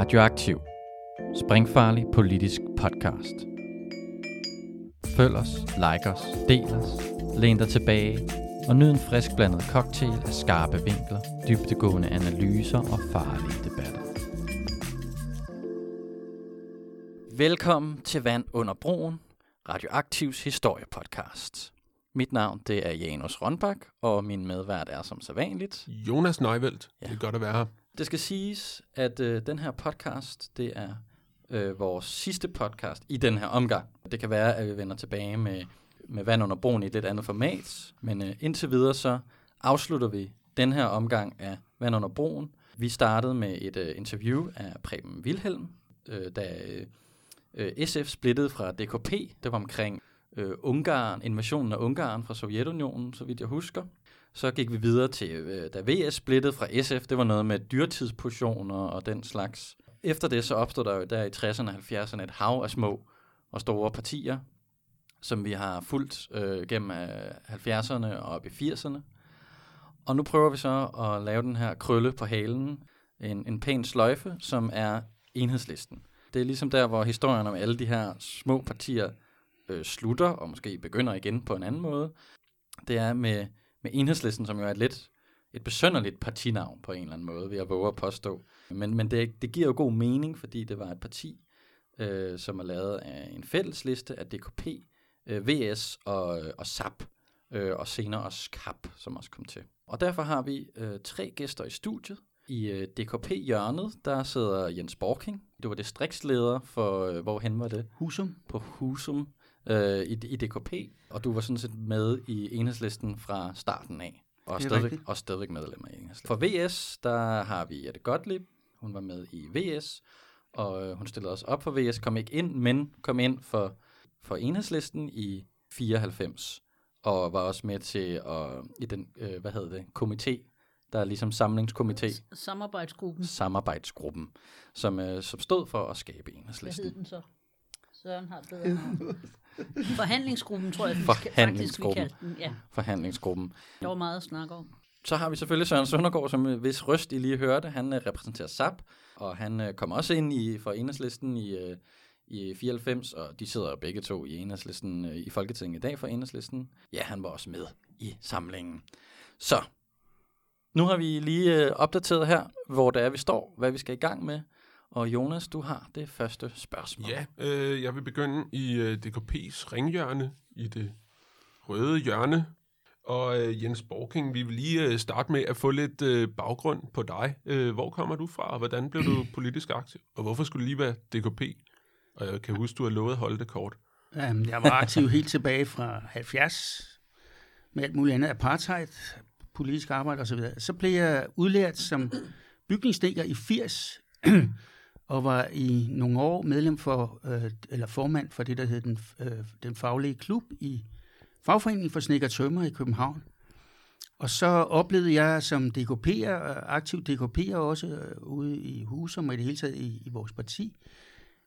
Radioaktiv. Springfarlig politisk podcast. Følg os, like os, del os, læn dig tilbage og nyd en frisk blandet cocktail af skarpe vinkler, dybtegående analyser og farlige debatter. Velkommen til Vand under broen, Radioaktivs historiepodcast. Mit navn det er Janus Rønbak, og min medvært er som sædvanligt. Jonas Neuveldt, ja. det er godt at være her. Det skal siges, at øh, den her podcast, det er øh, vores sidste podcast i den her omgang. Det kan være, at vi vender tilbage med, med vand under broen i et lidt andet format, men øh, indtil videre så afslutter vi den her omgang af vand under broen. Vi startede med et øh, interview af Preben Wilhelm, øh, da øh, SF splittede fra DKP. Det var omkring øh, Ungarn, invasionen af Ungarn fra Sovjetunionen, så vidt jeg husker. Så gik vi videre til, øh, da VS splittede fra SF, det var noget med dyrtidspositioner og den slags. Efter det så opstod der jo der i 60'erne og 70'erne et hav af små og store partier, som vi har fulgt øh, gennem øh, 70'erne og op i 80'erne. Og nu prøver vi så at lave den her krølle på halen, en, en pæn sløjfe, som er enhedslisten. Det er ligesom der, hvor historien om alle de her små partier øh, slutter, og måske begynder igen på en anden måde. Det er med med enhedslisten, som jo er et lidt et besønderligt partinavn på en eller anden måde, vil jeg våge at påstå. Men, men det, det giver jo god mening, fordi det var et parti, øh, som er lavet af en fællesliste af DKP, øh, VS og, og SAP, øh, og senere også KAP, som også kom til. Og derfor har vi øh, tre gæster i studiet. I øh, DKP-hjørnet, der sidder Jens Borking. Du var distriktsleder for, øh, hvorhen var det? Husum. På Husum øh, i, i DKP, og du var sådan set med i enhedslisten fra starten af, og er stadigvæk, og stadigvæk medlem af enhedslisten. For VS, der har vi Jette Gottlieb, hun var med i VS, og øh, hun stillede også op for VS, kom ikke ind, men kom ind for, for enhedslisten i 94, og var også med til at, i den, øh, hvad hedder det, komité, der er ligesom samlingskomité. Samarbejdsgruppen. Samarbejdsgruppen, som, øh, som stod for at skabe enhedslisten. Hvad hed den så? Søren har bedre Forhandlingsgruppen, tror jeg, Forhandlingsgruppen. faktisk, vi den. Ja. Forhandlingsgruppen. Der var meget at snakke om. Så har vi selvfølgelig Søren Søndergaard, som øh, hvis røst I lige hørte, han uh, repræsenterer SAP, og han uh, kom også ind i for enhedslisten i, i 94, og de sidder begge to i enhedslisten i Folketinget i dag for enhedslisten. Ja, han var også med i samlingen. Så, nu har vi lige opdateret her, hvor det er, vi står, hvad vi skal i gang med. Og Jonas, du har det første spørgsmål. Ja, øh, jeg vil begynde i øh, DKP's ringhjørne, i det røde hjørne. Og øh, Jens Borking, vi vil lige øh, starte med at få lidt øh, baggrund på dig. Øh, hvor kommer du fra, og hvordan blev du politisk aktiv? Og hvorfor skulle det lige være DKP? Og jeg kan huske, du har lovet at holde det kort. Um, jeg var aktiv helt tilbage fra 70, med alt muligt andet apartheid, politisk arbejde osv. Så, så blev jeg udlært som bygningsdækker i 80, og var i nogle år medlem for, øh, eller formand for det, der hed den, øh, den faglige klub i Fagforeningen for Snikker Tømmer i København. Og så oplevede jeg som DKP'er, øh, aktiv DKP'er også øh, ude i Husum og i det hele taget i, i vores parti,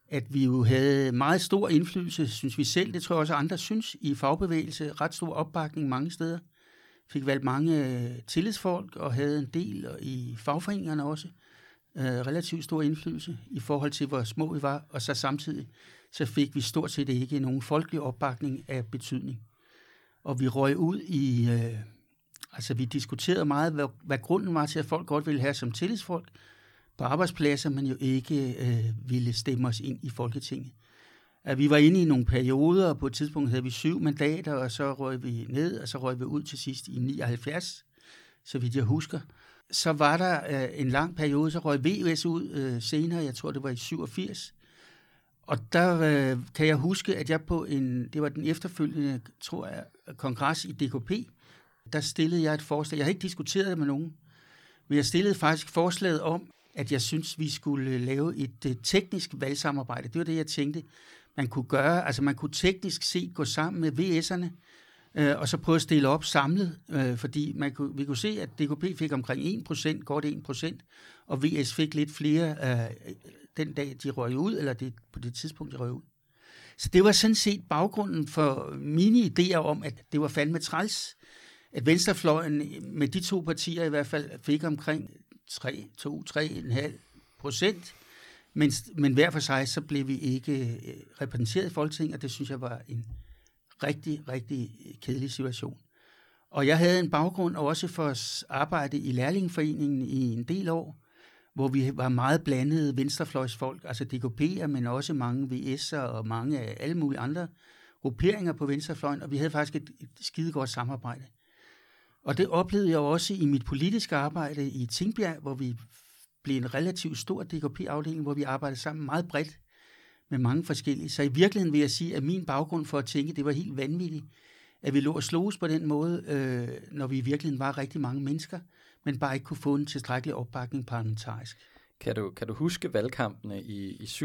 at vi jo havde meget stor indflydelse, synes vi selv, det tror jeg også andre synes, i fagbevægelse, ret stor opbakning mange steder. Fik valgt mange øh, tillidsfolk og havde en del i fagforeningerne også øh, Øh, relativt stor indflydelse i forhold til, hvor små vi var, og så samtidig så fik vi stort set ikke nogen folkelig opbakning af betydning. Og vi røg ud i, øh, altså vi diskuterede meget, hvad, hvad grunden var til, at folk godt ville have som tillidsfolk på arbejdspladser, men jo ikke øh, ville stemme os ind i Folketinget. At vi var inde i nogle perioder, og på et tidspunkt havde vi syv mandater, og så røg vi ned, og så røg vi ud til sidst i 79, så vidt jeg husker så var der øh, en lang periode, så røg VVS ud øh, senere, jeg tror det var i 87. Og der øh, kan jeg huske, at jeg på en, det var den efterfølgende, tror jeg, kongres i DKP, der stillede jeg et forslag. Jeg har ikke diskuteret det med nogen, men jeg stillede faktisk forslaget om, at jeg synes, vi skulle øh, lave et øh, teknisk valgsamarbejde. Det var det, jeg tænkte, man kunne gøre. Altså man kunne teknisk set gå sammen med VS'erne, øh, og så prøve at stille op samlet, øh, fordi man kunne, vi kunne se, at DKP fik omkring 1%, godt 1%, og VS fik lidt flere øh, den dag, de røg ud, eller det, på det tidspunkt, de røg ud. Så det var sådan set baggrunden for mine idéer om, at det var fandme træls, at venstrefløjen med de to partier i hvert fald fik omkring 3, 2, 3,5 procent Men, men hver for sig, så blev vi ikke øh, repræsenteret i Folketinget, og det synes jeg var en rigtig, rigtig øh, kedelig situation. Og jeg havde en baggrund også for at arbejde i Lærlingforeningen i en del år, hvor vi var meget blandede venstrefløjsfolk, altså DKP'er, men også mange VS'er og mange af alle mulige andre grupperinger på venstrefløjen, og vi havde faktisk et, et skidegodt samarbejde. Og det oplevede jeg også i mit politiske arbejde i Tingbjerg, hvor vi blev en relativt stor DKP-afdeling, hvor vi arbejdede sammen meget bredt med mange forskellige. Så i virkeligheden vil jeg sige, at min baggrund for at tænke, det var helt vanvittigt, at vi lå og sloges på den måde, øh, når vi i virkeligheden var rigtig mange mennesker, men bare ikke kunne få en tilstrækkelig opbakning parlamentarisk. Kan du, kan du huske valgkampene i, i 87-88?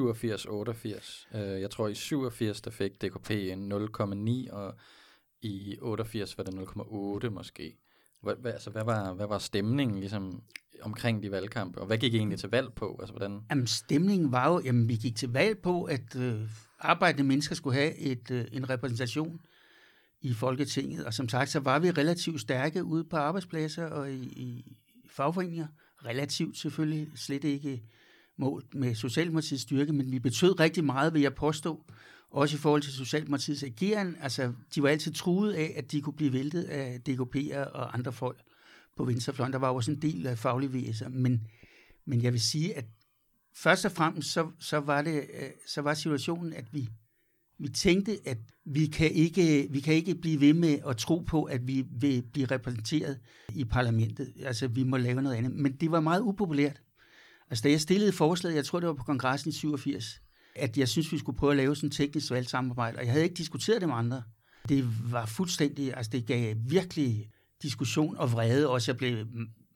Uh, øh, jeg tror, i 87 der fik DKP en 0,9, og i 88 var det 0,8 måske. Hvad, hvad, altså, hvad, var, hvad var stemningen ligesom, omkring de valgkampe, og hvad gik I egentlig til valg på? Altså, hvordan? Jamen, stemningen var jo, jamen, vi gik til valg på, at øh, arbejdende mennesker skulle have et, øh, en repræsentation i Folketinget, og som sagt, så var vi relativt stærke ude på arbejdspladser og i, i fagforeninger. Relativt selvfølgelig, slet ikke målt med Socialdemokratiets styrke, men vi betød rigtig meget, vil jeg påstå, også i forhold til Socialdemokratiets ageren. Altså, de var altid truet af, at de kunne blive væltet af DKP'er og andre folk på venstrefløjen. Der var også en del af faglige væser, men, men jeg vil sige, at først og fremmest, så, så, var, det, øh, så var situationen, at vi, vi tænkte, at vi kan, ikke, vi kan ikke blive ved med at tro på, at vi vil blive repræsenteret i parlamentet. Altså, vi må lave noget andet. Men det var meget upopulært. Altså, da jeg stillede forslaget, jeg tror, det var på kongressen i 87, at jeg synes, vi skulle prøve at lave sådan et teknisk valgsamarbejde, og jeg havde ikke diskuteret det med andre. Det var fuldstændig, altså det gav virkelig diskussion og vrede, også jeg blev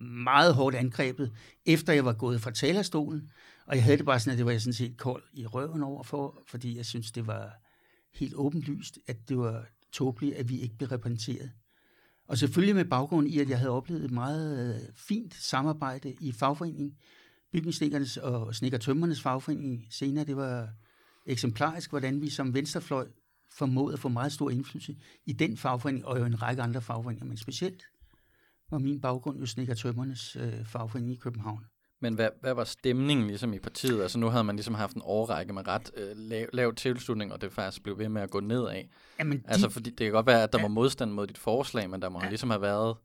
meget hårdt angrebet, efter jeg var gået fra talerstolen, og jeg havde det bare sådan, at det var jeg sådan set kold i røven over for, fordi jeg synes, det var helt åbenlyst, at det var tåbeligt, at vi ikke blev repræsenteret. Og selvfølgelig med baggrund i, at jeg havde oplevet et meget øh, fint samarbejde i fagforeningen, bygningssnikkernes og snikkertømmernes fagforening senere. Det var eksemplarisk, hvordan vi som venstrefløj formåede at få meget stor indflydelse i den fagforening og jo en række andre fagforeninger, men specielt var min baggrund jo snekkertømmernes øh, fagforening i København. Men hvad, hvad var stemningen ligesom i partiet? Altså nu havde man ligesom haft en overrække med ret øh, lav, lav tilslutning, og det faktisk blev ved med at gå nedad. Jamen, de, altså fordi det kan godt være, at der ja, var modstand mod dit forslag, men der må ja, ligesom have været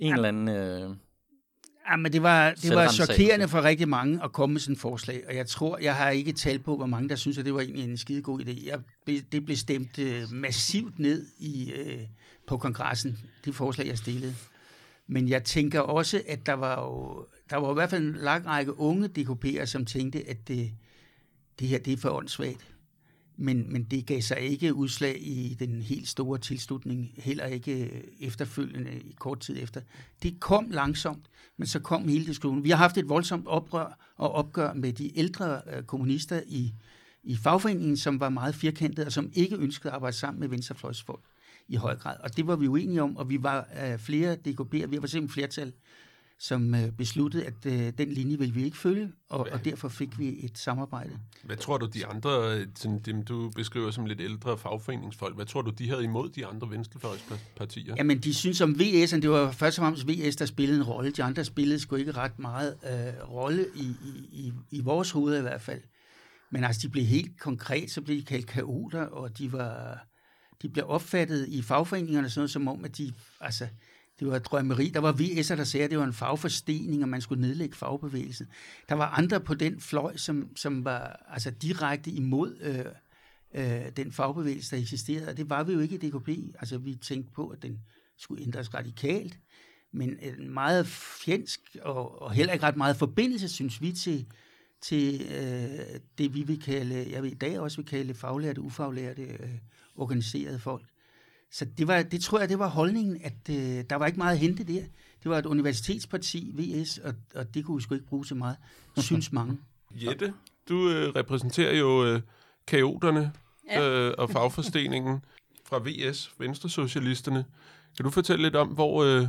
en ja, eller anden... Øh, Ja, men det var, det var chokerende for rigtig mange at komme med sådan et forslag, og jeg tror, jeg har ikke talt på, hvor mange der synes, at det var egentlig en skide god idé. Jeg, det blev stemt uh, massivt ned i, uh, på kongressen, det forslag, jeg stillede. Men jeg tænker også, at der var jo, der var i hvert fald en lang række unge DKP'er, som tænkte, at det, det her det er for åndssvagt men, men det gav sig ikke udslag i den helt store tilslutning, heller ikke efterfølgende i kort tid efter. Det kom langsomt, men så kom hele diskussionen. Vi har haft et voldsomt oprør og opgør med de ældre øh, kommunister i, i fagforeningen, som var meget firkantede og som ikke ønskede at arbejde sammen med venstrefløjsfolk i høj grad. Og det var vi uenige om, og vi var øh, flere DKB'er, vi var simpelthen flertal som øh, besluttede, at øh, den linje ville vi ikke følge, og, og derfor fik vi et samarbejde. Hvad tror du, de andre, sådan, dem du beskriver som lidt ældre fagforeningsfolk, hvad tror du, de havde imod de andre venstrefløjspartier? Jamen, de synes om VS'en, det var først og fremmest VS, der spillede en rolle. De andre spillede sgu ikke ret meget øh, rolle i, i, i, i vores hoved i hvert fald. Men altså, de blev helt konkret, så blev de kaldt kaoter, og de var de blev opfattet i fagforeningerne sådan noget, som om, at de, altså, det var drømmeri. Der var VS'er, der sagde, at det var en fagforstening, og man skulle nedlægge fagbevægelsen. Der var andre på den fløj, som, som var altså, direkte imod øh, øh, den fagbevægelse, der eksisterede. Og det var vi jo ikke i DKP. Altså, vi tænkte på, at den skulle ændres radikalt. Men en meget fjendsk og, og heller ikke ret meget forbindelse, synes vi, til, til øh, det, vi vil kalde, jeg ved i dag også vil kalde faglærte, ufaglærte, øh, organiserede folk. Så det, var, det tror jeg, det var holdningen, at øh, der var ikke meget at hente der. Det var et universitetsparti, VS, og, og det kunne vi sgu ikke bruge så meget, synes mange. Jette, du øh, repræsenterer jo øh, kaoterne ja. øh, og fagforsteningen fra VS, Venstresocialisterne. Kan du fortælle lidt om, hvor, øh,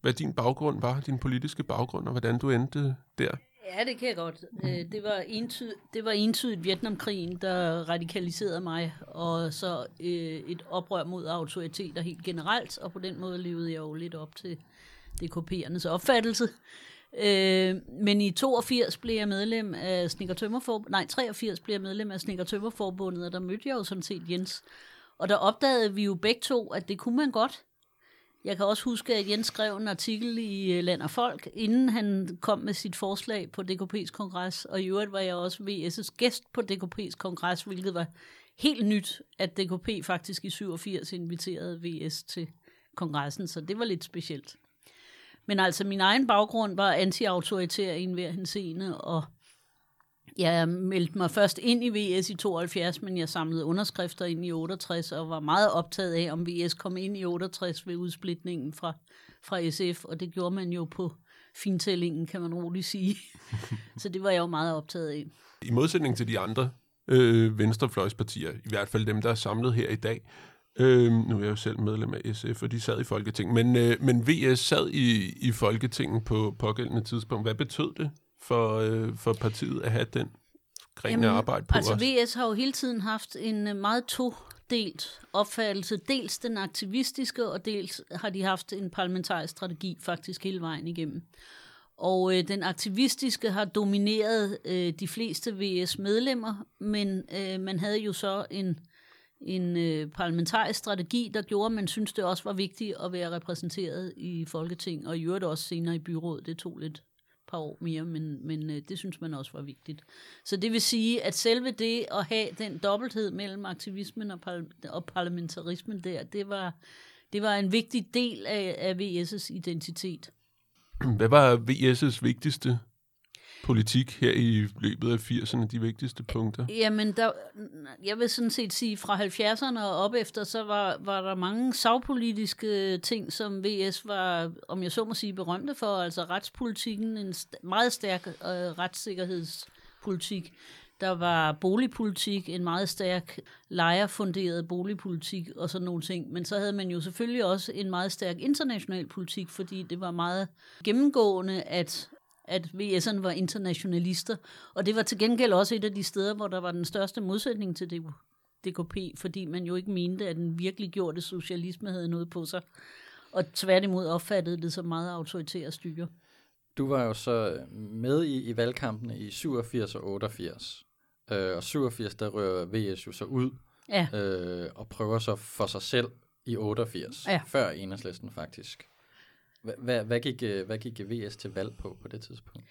hvad din baggrund var, din politiske baggrund, og hvordan du endte der? Ja, det kan jeg godt. Øh, det var, entyd, det var entydigt Vietnamkrigen, der radikaliserede mig, og så øh, et oprør mod autoriteter helt generelt, og på den måde levede jeg jo lidt op til DKP'ernes opfattelse. Øh, men i 82 blev jeg medlem af Snikker Tømmerforbundet, nej, 83 blev jeg medlem af Snikker Tømmerforbundet, og der mødte jeg jo sådan set Jens. Og der opdagede vi jo begge to, at det kunne man godt. Jeg kan også huske, at Jens skrev en artikel i øh, Land og Folk, inden han kom med sit forslag på DKP's kongres, og i øvrigt var jeg også VS's gæst på DKP's kongres, hvilket var helt nyt, at DKP faktisk i 87 inviterede VS til kongressen, så det var lidt specielt. Men altså, min egen baggrund var anti-autoritær i enhver henseende, og jeg meldte mig først ind i VS i 72, men jeg samlede underskrifter ind i 68, og var meget optaget af, om VS kom ind i 68 ved udsplitningen fra, fra SF, og det gjorde man jo på fintællingen, kan man roligt sige. Så det var jeg jo meget optaget af. I modsætning til de andre øh, venstrefløjspartier, i hvert fald dem, der er samlet her i dag, Øh, nu er jeg jo selv medlem af SF, og de sad i Folketinget. Men, øh, men VS sad i, i Folketinget på pågældende tidspunkt. Hvad betød det for, øh, for partiet at have den gren af arbejde på altså os? VS har jo hele tiden haft en øh, meget todelt opfattelse. Dels den aktivistiske, og dels har de haft en parlamentarisk strategi faktisk hele vejen igennem. Og øh, den aktivistiske har domineret øh, de fleste VS-medlemmer, men øh, man havde jo så en en øh, parlamentarisk strategi, der gjorde, at man synes, det også var vigtigt at være repræsenteret i Folketing, og i øvrigt også senere i byrådet. Det tog lidt par år mere, men, men øh, det synes man også var vigtigt. Så det vil sige, at selve det at have den dobbelthed mellem aktivismen og, par- og parlamentarismen der, det var, det var en vigtig del af, af VS' identitet. Hvad var VS' vigtigste politik her i løbet af 80'erne, de vigtigste punkter? Jamen, der, jeg vil sådan set sige, fra 70'erne og op efter, så var, var der mange sagpolitiske ting, som VS var, om jeg så må sige, berømte for. Altså retspolitikken, en st- meget stærk øh, retssikkerhedspolitik. Der var boligpolitik, en meget stærk lejerfunderet boligpolitik og sådan nogle ting. Men så havde man jo selvfølgelig også en meget stærk international politik, fordi det var meget gennemgående, at at VS'erne var internationalister. Og det var til gengæld også et af de steder, hvor der var den største modsætning til DKP, fordi man jo ikke mente, at den virkelig gjorde det socialisme havde noget på sig. Og tværtimod opfattede det som meget autoritære styre. Du var jo så med i, i valgkampene i 87 og 88. Øh, og 87, der rører VS jo så ud Ja. øh, og prøver så for sig selv i 88, Ja. før enhedslisten faktisk. Hvad, hvad, gik, øh, hvad gik VS til valg på på det tidspunkt?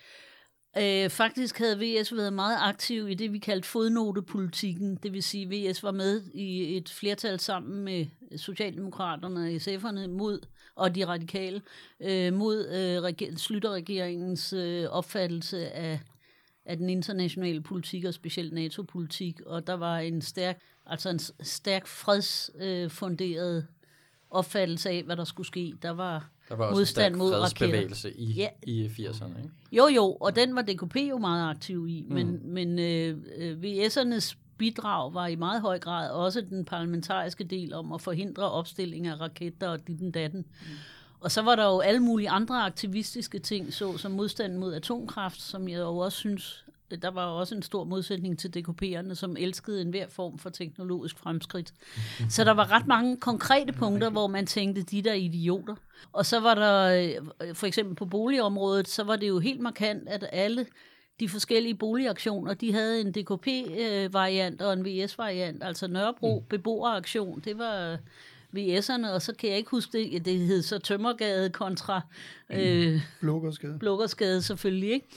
Øh, faktisk havde VS været meget aktiv i det, vi kaldte fodnotepolitikken. Det vil sige, at VS var med i et flertal sammen med Socialdemokraterne og SF'erne mod, og de radikale øh, mod øh, reg- Slytterregeringens øh, opfattelse af, af den internationale politik og specielt NATO-politik. Og der var en stærk, altså en stærk fredsfunderet øh, funderet opfattelse af, hvad der skulle ske. Der var der var også modstand en mod raketter. i, Ja. i 80'erne, ikke? Jo, jo, og den var DKP jo meget aktiv i, Mm. men, men øh, øh, VS'ernes bidrag var i meget høj grad også den parlamentariske del om at forhindre opstilling af raketter og ditten datten. Mm. Og så var der jo alle mulige andre aktivistiske ting, så som modstand mod atomkraft, som jeg jo også synes, der var også en stor modsætning til DKP'erne, som elskede enhver form for teknologisk fremskridt. Så der var ret mange konkrete punkter, hvor man tænkte, de der idioter. Og så var der, øh, for eksempel på boligområdet, så var det jo helt markant, at alle de forskellige boligaktioner, de havde en DKP-variant og en VS-variant, altså Nørrebro mm. beboeraktion, det var VS'erne, og så kan jeg ikke huske det, det hed så Tømmergade kontra øh, Blokkerskade. Blukkerskade selvfølgelig, ikke?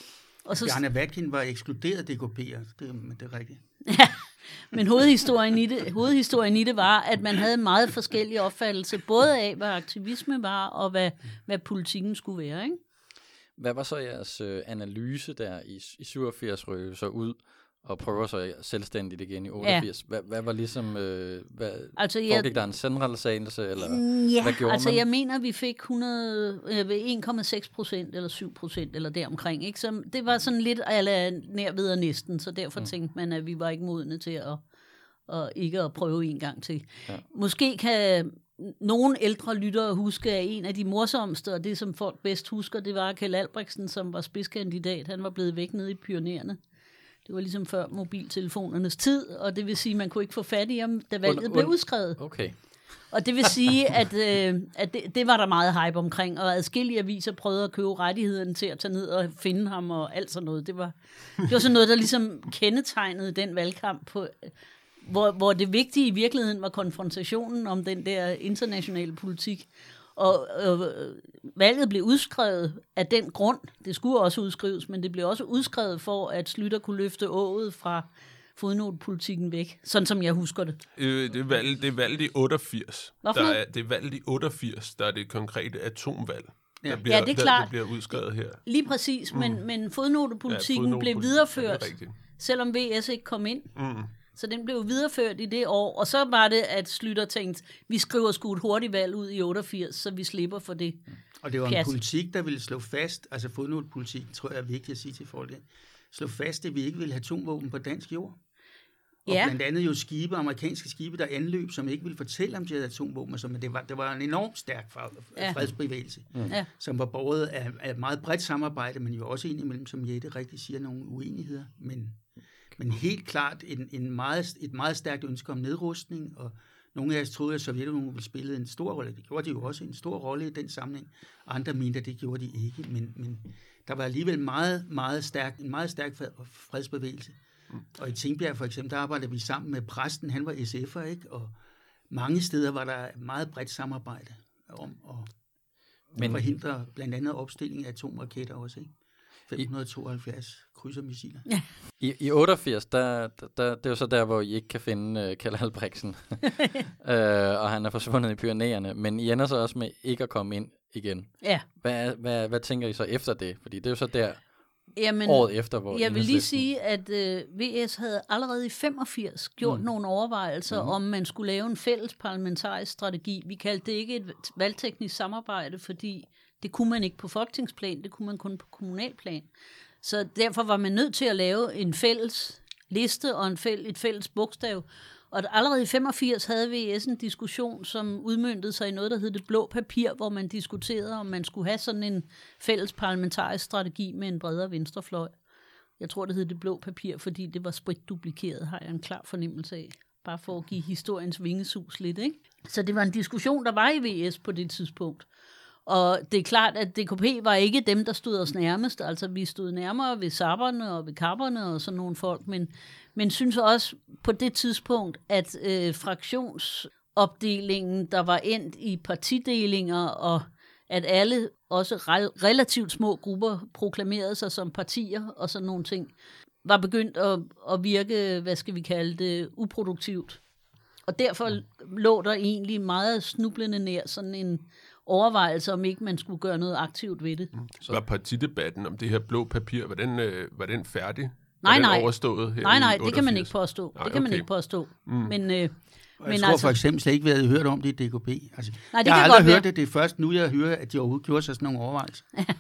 Og så, Bjarne Vatkin var ekskluderet DKP'er, det, men det er rigtigt. Men hovedhistorien i, det, hovedhistorien i det var, at man havde en meget forskellig opfattelse, både af, hvad aktivisme var, og hvad, hvad politikken skulle være. Ikke? Hvad var så jeres øh, analyse der i, i 87 røg så ud og prøver så selvstændigt igen i 88? Ja. Hvad, hvad var ligesom, øh, hvad, Altså, jeg- foregik der en centralisering, eller Ja, hvad gjorde altså man? jeg mener, vi fik 100, øh, ved 1,6 procent eller 7 procent eller deromkring. Ikke? Så det var sådan lidt ala nær ved og næsten, så derfor mm. tænkte man, at vi var ikke modne til at, og ikke at prøve en gang til. Ja. Måske kan nogle ældre lyttere huske, at en af de morsomste, og det som folk bedst husker, det var Kjell Albrechtsen, som var spidskandidat. Han var blevet væk nede i pionererne. Det var ligesom før mobiltelefonernes tid, og det vil sige, at man kunne ikke få fat i ham, da valget Und- blev und- udskrevet. Okay. Og det vil sige, at, øh, at det, det var der meget hype omkring, og adskillige aviser prøvede at købe rettigheden til at tage ned og finde ham og alt sådan noget. Det var, det var sådan noget, der ligesom kendetegnede den valgkamp, på, hvor, hvor det vigtige i virkeligheden var konfrontationen om den der internationale politik. Og øh, valget blev udskrevet af den grund, det skulle også udskrives, men det blev også udskrevet for, at Slytter kunne løfte ået fra fodnotepolitikken væk, sådan som jeg husker det. Øh, det, er valg, det er valgt i 88. Hvad for Der er, det er valgt i 88, der er det konkrete atomvalg. Ja. Der bliver, Ja, det er klart. Der bliver udskrevet her. Lige præcis, men, men fodnotepolitikken Mm. Ja, blev fodnotepolitik. videreført, Ja, det er selvom VS ikke kom ind. Mm. Så den blev videreført i det år, og så var det, at Slytter tænkte, vi skriver sgu et hurtigt valg ud i 88, så vi slipper for det. Og det var Pjat. en politik, der ville slå fast, altså fodnotepolitik, tror jeg er vigtigt at sige til folk, det, slå fast, at vi ikke ville have atomvåben på dansk jord. Og Ja. blandt andet jo skibe, amerikanske skibe, der anløb, som ikke ville fortælle, om de havde atomvåben, så, men det var, det var en enormt stærk fredsbevægelse, Ja. som var båret af, af et meget bredt samarbejde, men jo også indimellem, som Jette rigtig siger, nogle uenigheder. Men, men helt klart en, en meget, et meget stærkt ønske om nedrustning, og nogle af os troede, at Sovjetunionen ville spille en stor rolle. Det gjorde de jo også en stor rolle i den sammenhæng. Andre mente, at det gjorde de ikke, men, men der var alligevel meget, meget stærk, en meget stærk fred- fredsbevægelse. Og i Tingbjerg for eksempel, der arbejdede vi sammen med præsten, han var SF'er, ikke? Og mange steder var der meget bredt samarbejde om at Men, forhindre blandt andet opstilling af atomraketter også, ikke? 572 krydsermissiler. I, I 88, der, der, der, det er jo så der, hvor I ikke kan finde uh, Kjell Albrechtsen. uh, og han er forsvundet i Pyreneerne. Men I ender så også med ikke at komme ind igen. Ja, Hvad, hvad, hvad tænker I så efter det? Fordi det er jo så der jamen, året efter, hvor jeg vil lige sige, at øh, VS havde allerede i 85 gjort mm. nogle overvejelser, mm. om man skulle lave en fælles parlamentarisk strategi. Vi kaldte det ikke et valgteknisk samarbejde, fordi det kunne man ikke på folketingsplan, det kunne man kun på kommunalplan. Så derfor var man nødt til at lave en fælles liste og en fæl, et fælles bogstav. Og allerede i 85 havde VS en diskussion, som udmyndtede sig i noget, der hed det blå papir, hvor man diskuterede, om man skulle have sådan en fælles parlamentarisk strategi med en bredere venstrefløj. Jeg tror, det hed det blå papir, fordi det var spritduplikeret, har jeg en klar fornemmelse af. Bare for at give historiens vingesus lidt, ikke? Så det var en diskussion, der var i VS på det tidspunkt. Og det er klart, at DKP var ikke dem, der stod os nærmest. Altså, vi stod nærmere ved sabberne og ved kapperne og sådan nogle folk, men, men synes også på det tidspunkt, at øh, fraktionsopdelingen, der var endt i partidelinger, og at alle, også re- relativt små grupper, proklamerede sig som partier og sådan nogle ting, var begyndt at, at virke, hvad skal vi kalde det, uproduktivt. Og derfor lå der egentlig meget snublende nær sådan en overvejelse, om ikke man skulle gøre noget aktivt ved det. Så var partidebatten om det her blå papir, var den, øh, var den færdig? Nej, var den nej. overstået her Nej, nej, det kan man 88? ikke påstå. Nej, det kan man okay. ikke påstå. Mm. Men, øh, jeg Men tror altså- for eksempel slet ikke, vi havde hørt om det i DKP. Altså, Nej, det jeg har kan aldrig godt hørt det. Det er først nu, jeg hører, at de overhovedet gjorde sig sådan nogle overvejelser. men det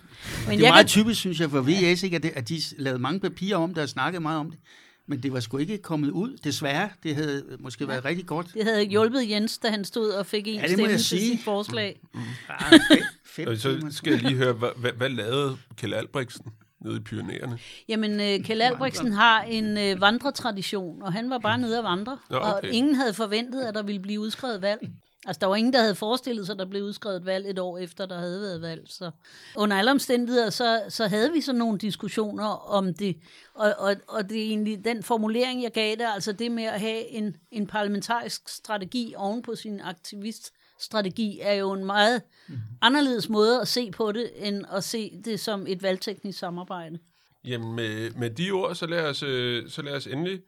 er jeg meget kan, typisk, synes jeg, for VS, ikke, at, det, at de lavede mange papirer om det og snakkede meget om det. Men det var sgu ikke kommet ud, desværre. Det havde måske været rigtig godt. det havde hjulpet Jens, da han stod og fik en Ja, stemme jeg til sit forslag. Ah, fem, fem Og så skal jeg lige høre, hvad, hvad, hvad lavede Kjell Albrechtsen nede i Pyreneerne? Jamen, øh, Kjell Albrechtsen har en øh, vandretradition, og han var bare nede at vandre. Og okay. ingen havde forventet, at der ville blive udskrevet valg. Altså, der var ingen, der havde forestillet sig, at der blev udskrevet et valg et år efter, der havde været valg. Så under alle omstændigheder, så, så havde vi sådan nogle diskussioner om det. Og, og, og det er egentlig den formulering, jeg gav det, altså det med at have en, en parlamentarisk strategi oven på sin aktiviststrategi, er jo en meget Mhm. anderledes måde at se på det, end at se det som et valgteknisk samarbejde. Jamen, med, med de ord, så lad, os, øh, så lad os endelig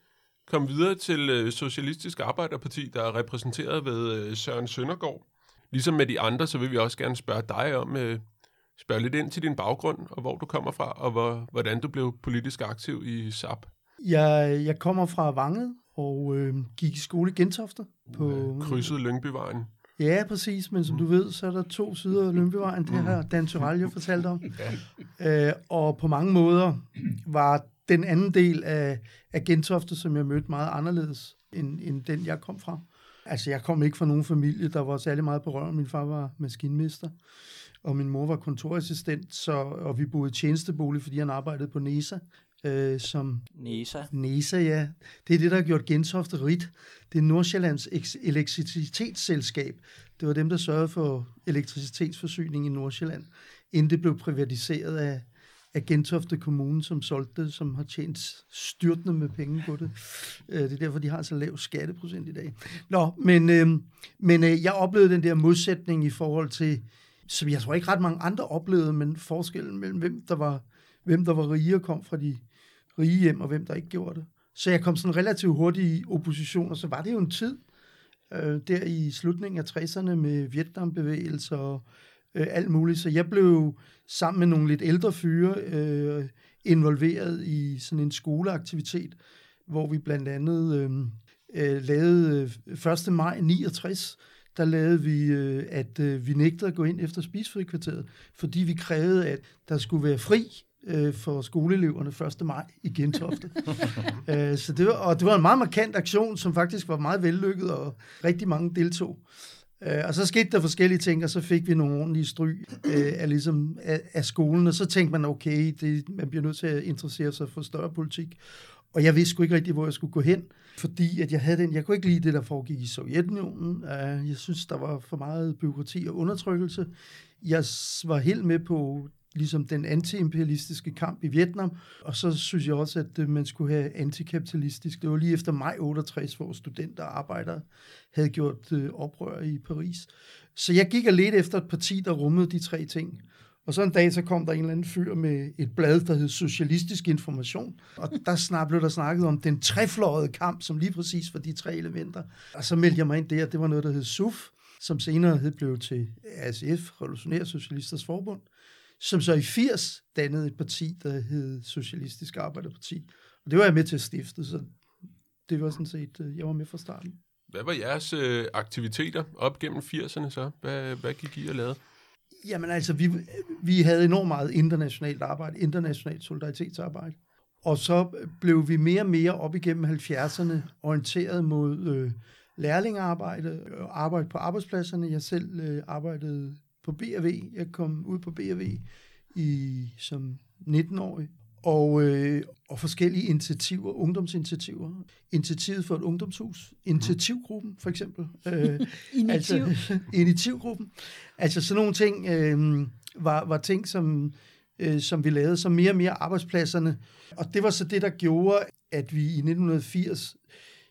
komme videre til øh, Socialistisk Arbejderparti, der er repræsenteret ved øh, Søren Søndergaard. Ligesom med de andre, så vil vi også gerne spørge dig om, øh, spørge lidt ind til din baggrund, og hvor du kommer fra, og hvor, hvordan du blev politisk aktiv i SAP. Jeg, jeg kommer fra Vanget og øh, gik i skole i Gentofte. På, Krydset Lyngbyvejen. Ja, præcis, men som du ved, så er der to sider af Lønbevejen, det har Dan Tyrell jo fortalt om. Øh, og på mange måder var den anden del af, af Gentofte, som jeg mødte, meget anderledes end, end den, jeg kom fra. Altså, jeg kom ikke fra nogen familie, der var særlig meget berørt. Min far var maskinmester, og min mor var kontorassistent, så, og vi boede i tjenestebolig, fordi han arbejdede på NESA. øh, som Nesa. NESA, ja. Det er det, der har gjort Gentofte rigt. Det er Nordsjællands elektricitetsselskab. Det var dem, der sørgede for elektricitetsforsyning i Nordsjælland, inden det blev privatiseret af, af Gentofte Kommune, som solgte det, som har tjent styrtende med penge på det. Øh, det er derfor, de har så lav skatteprocent i dag. Nå, men, øh, men øh, jeg oplevede den der modsætning i forhold til, som jeg tror ikke ret mange andre oplevede, men forskellen mellem hvem der var, hvem der var rige og kom fra de rige hjem, og hvem der ikke gjorde det. Så jeg kom sådan relativt hurtigt i opposition, og så var det jo en tid, øh, der i slutningen af 60'erne med Vietnambevægelser og øh, alt muligt. Så jeg blev sammen med nogle lidt ældre fyre øh, involveret i sådan en skoleaktivitet, hvor vi blandt andet øh, øh, lavede øh, 1. maj 69, der lavede vi, øh, at øh, vi nægtede at gå ind efter spisefrikvarteret, fordi vi krævede, at der skulle være fri øh, for skoleeleverne 1. maj i Gentofte. øh, så det var, og det var en meget markant aktion, som faktisk var meget vellykket, og rigtig mange deltog. Øh, og så skete der forskellige ting, og så fik vi nogle ordentlige stryg øh, af, ligesom, af, af skolen, og så tænkte man, okay, det, man bliver nødt til at interessere sig for større politik. Og jeg vidste sgu ikke rigtig, hvor jeg skulle gå hen, fordi at jeg havde den, jeg kunne ikke lide det, der foregik i Sovjetunionen. Øh, jeg synes, der var for meget byråkrati og undertrykkelse. Jeg var helt med på ligesom den antiimperialistiske kamp i Vietnam, og så synes jeg også, at øh, man skulle have antikapitalistisk. Det var lige efter maj 68, hvor studenter og arbejdere havde gjort øh, oprør i Paris. Så jeg gik og ledte efter et parti, der rummede de tre ting. Og så en dag, så kom der en eller anden fyr med et blad, der hed Socialistisk Information. Og der snart blev der snakket om den treflårede kamp, som lige præcis var de tre elementer. Og så meldte jeg mig ind der, det var noget, der hed SUF, som senere hed blev til ASF, Revolutionære Socialisters Forbund, som så i 80 dannede et parti, der hed Socialistisk Arbejderparti. Og det var jeg med til at stifte, så det var sådan set, øh, jeg var med fra starten. Hvad var jeres øh, aktiviteter op gennem 80'erne så? Hvad, hvad gik I og lavede? Jamen altså, vi, vi havde enormt meget internationalt arbejde, internationalt solidaritetsarbejde. Og så blev vi mere og mere op igennem 70'erne orienteret mod øh, lærlingearbejde og arbejde på arbejdspladserne. Jeg selv øh, arbejdede på BRV. Jeg kom ud på BRV i, som 19-årig. Og, øh, og forskellige initiativer, ungdomsinitiativer. Initiativet for et ungdomshus. Initiativgruppen, for eksempel. Øh, Initiativ. Altså, initiativgruppen. Altså sådan nogle ting øh, var, var ting, som, øh, som vi lavede, som mere og mere arbejdspladserne. Og det var så det, der gjorde, at vi i 1980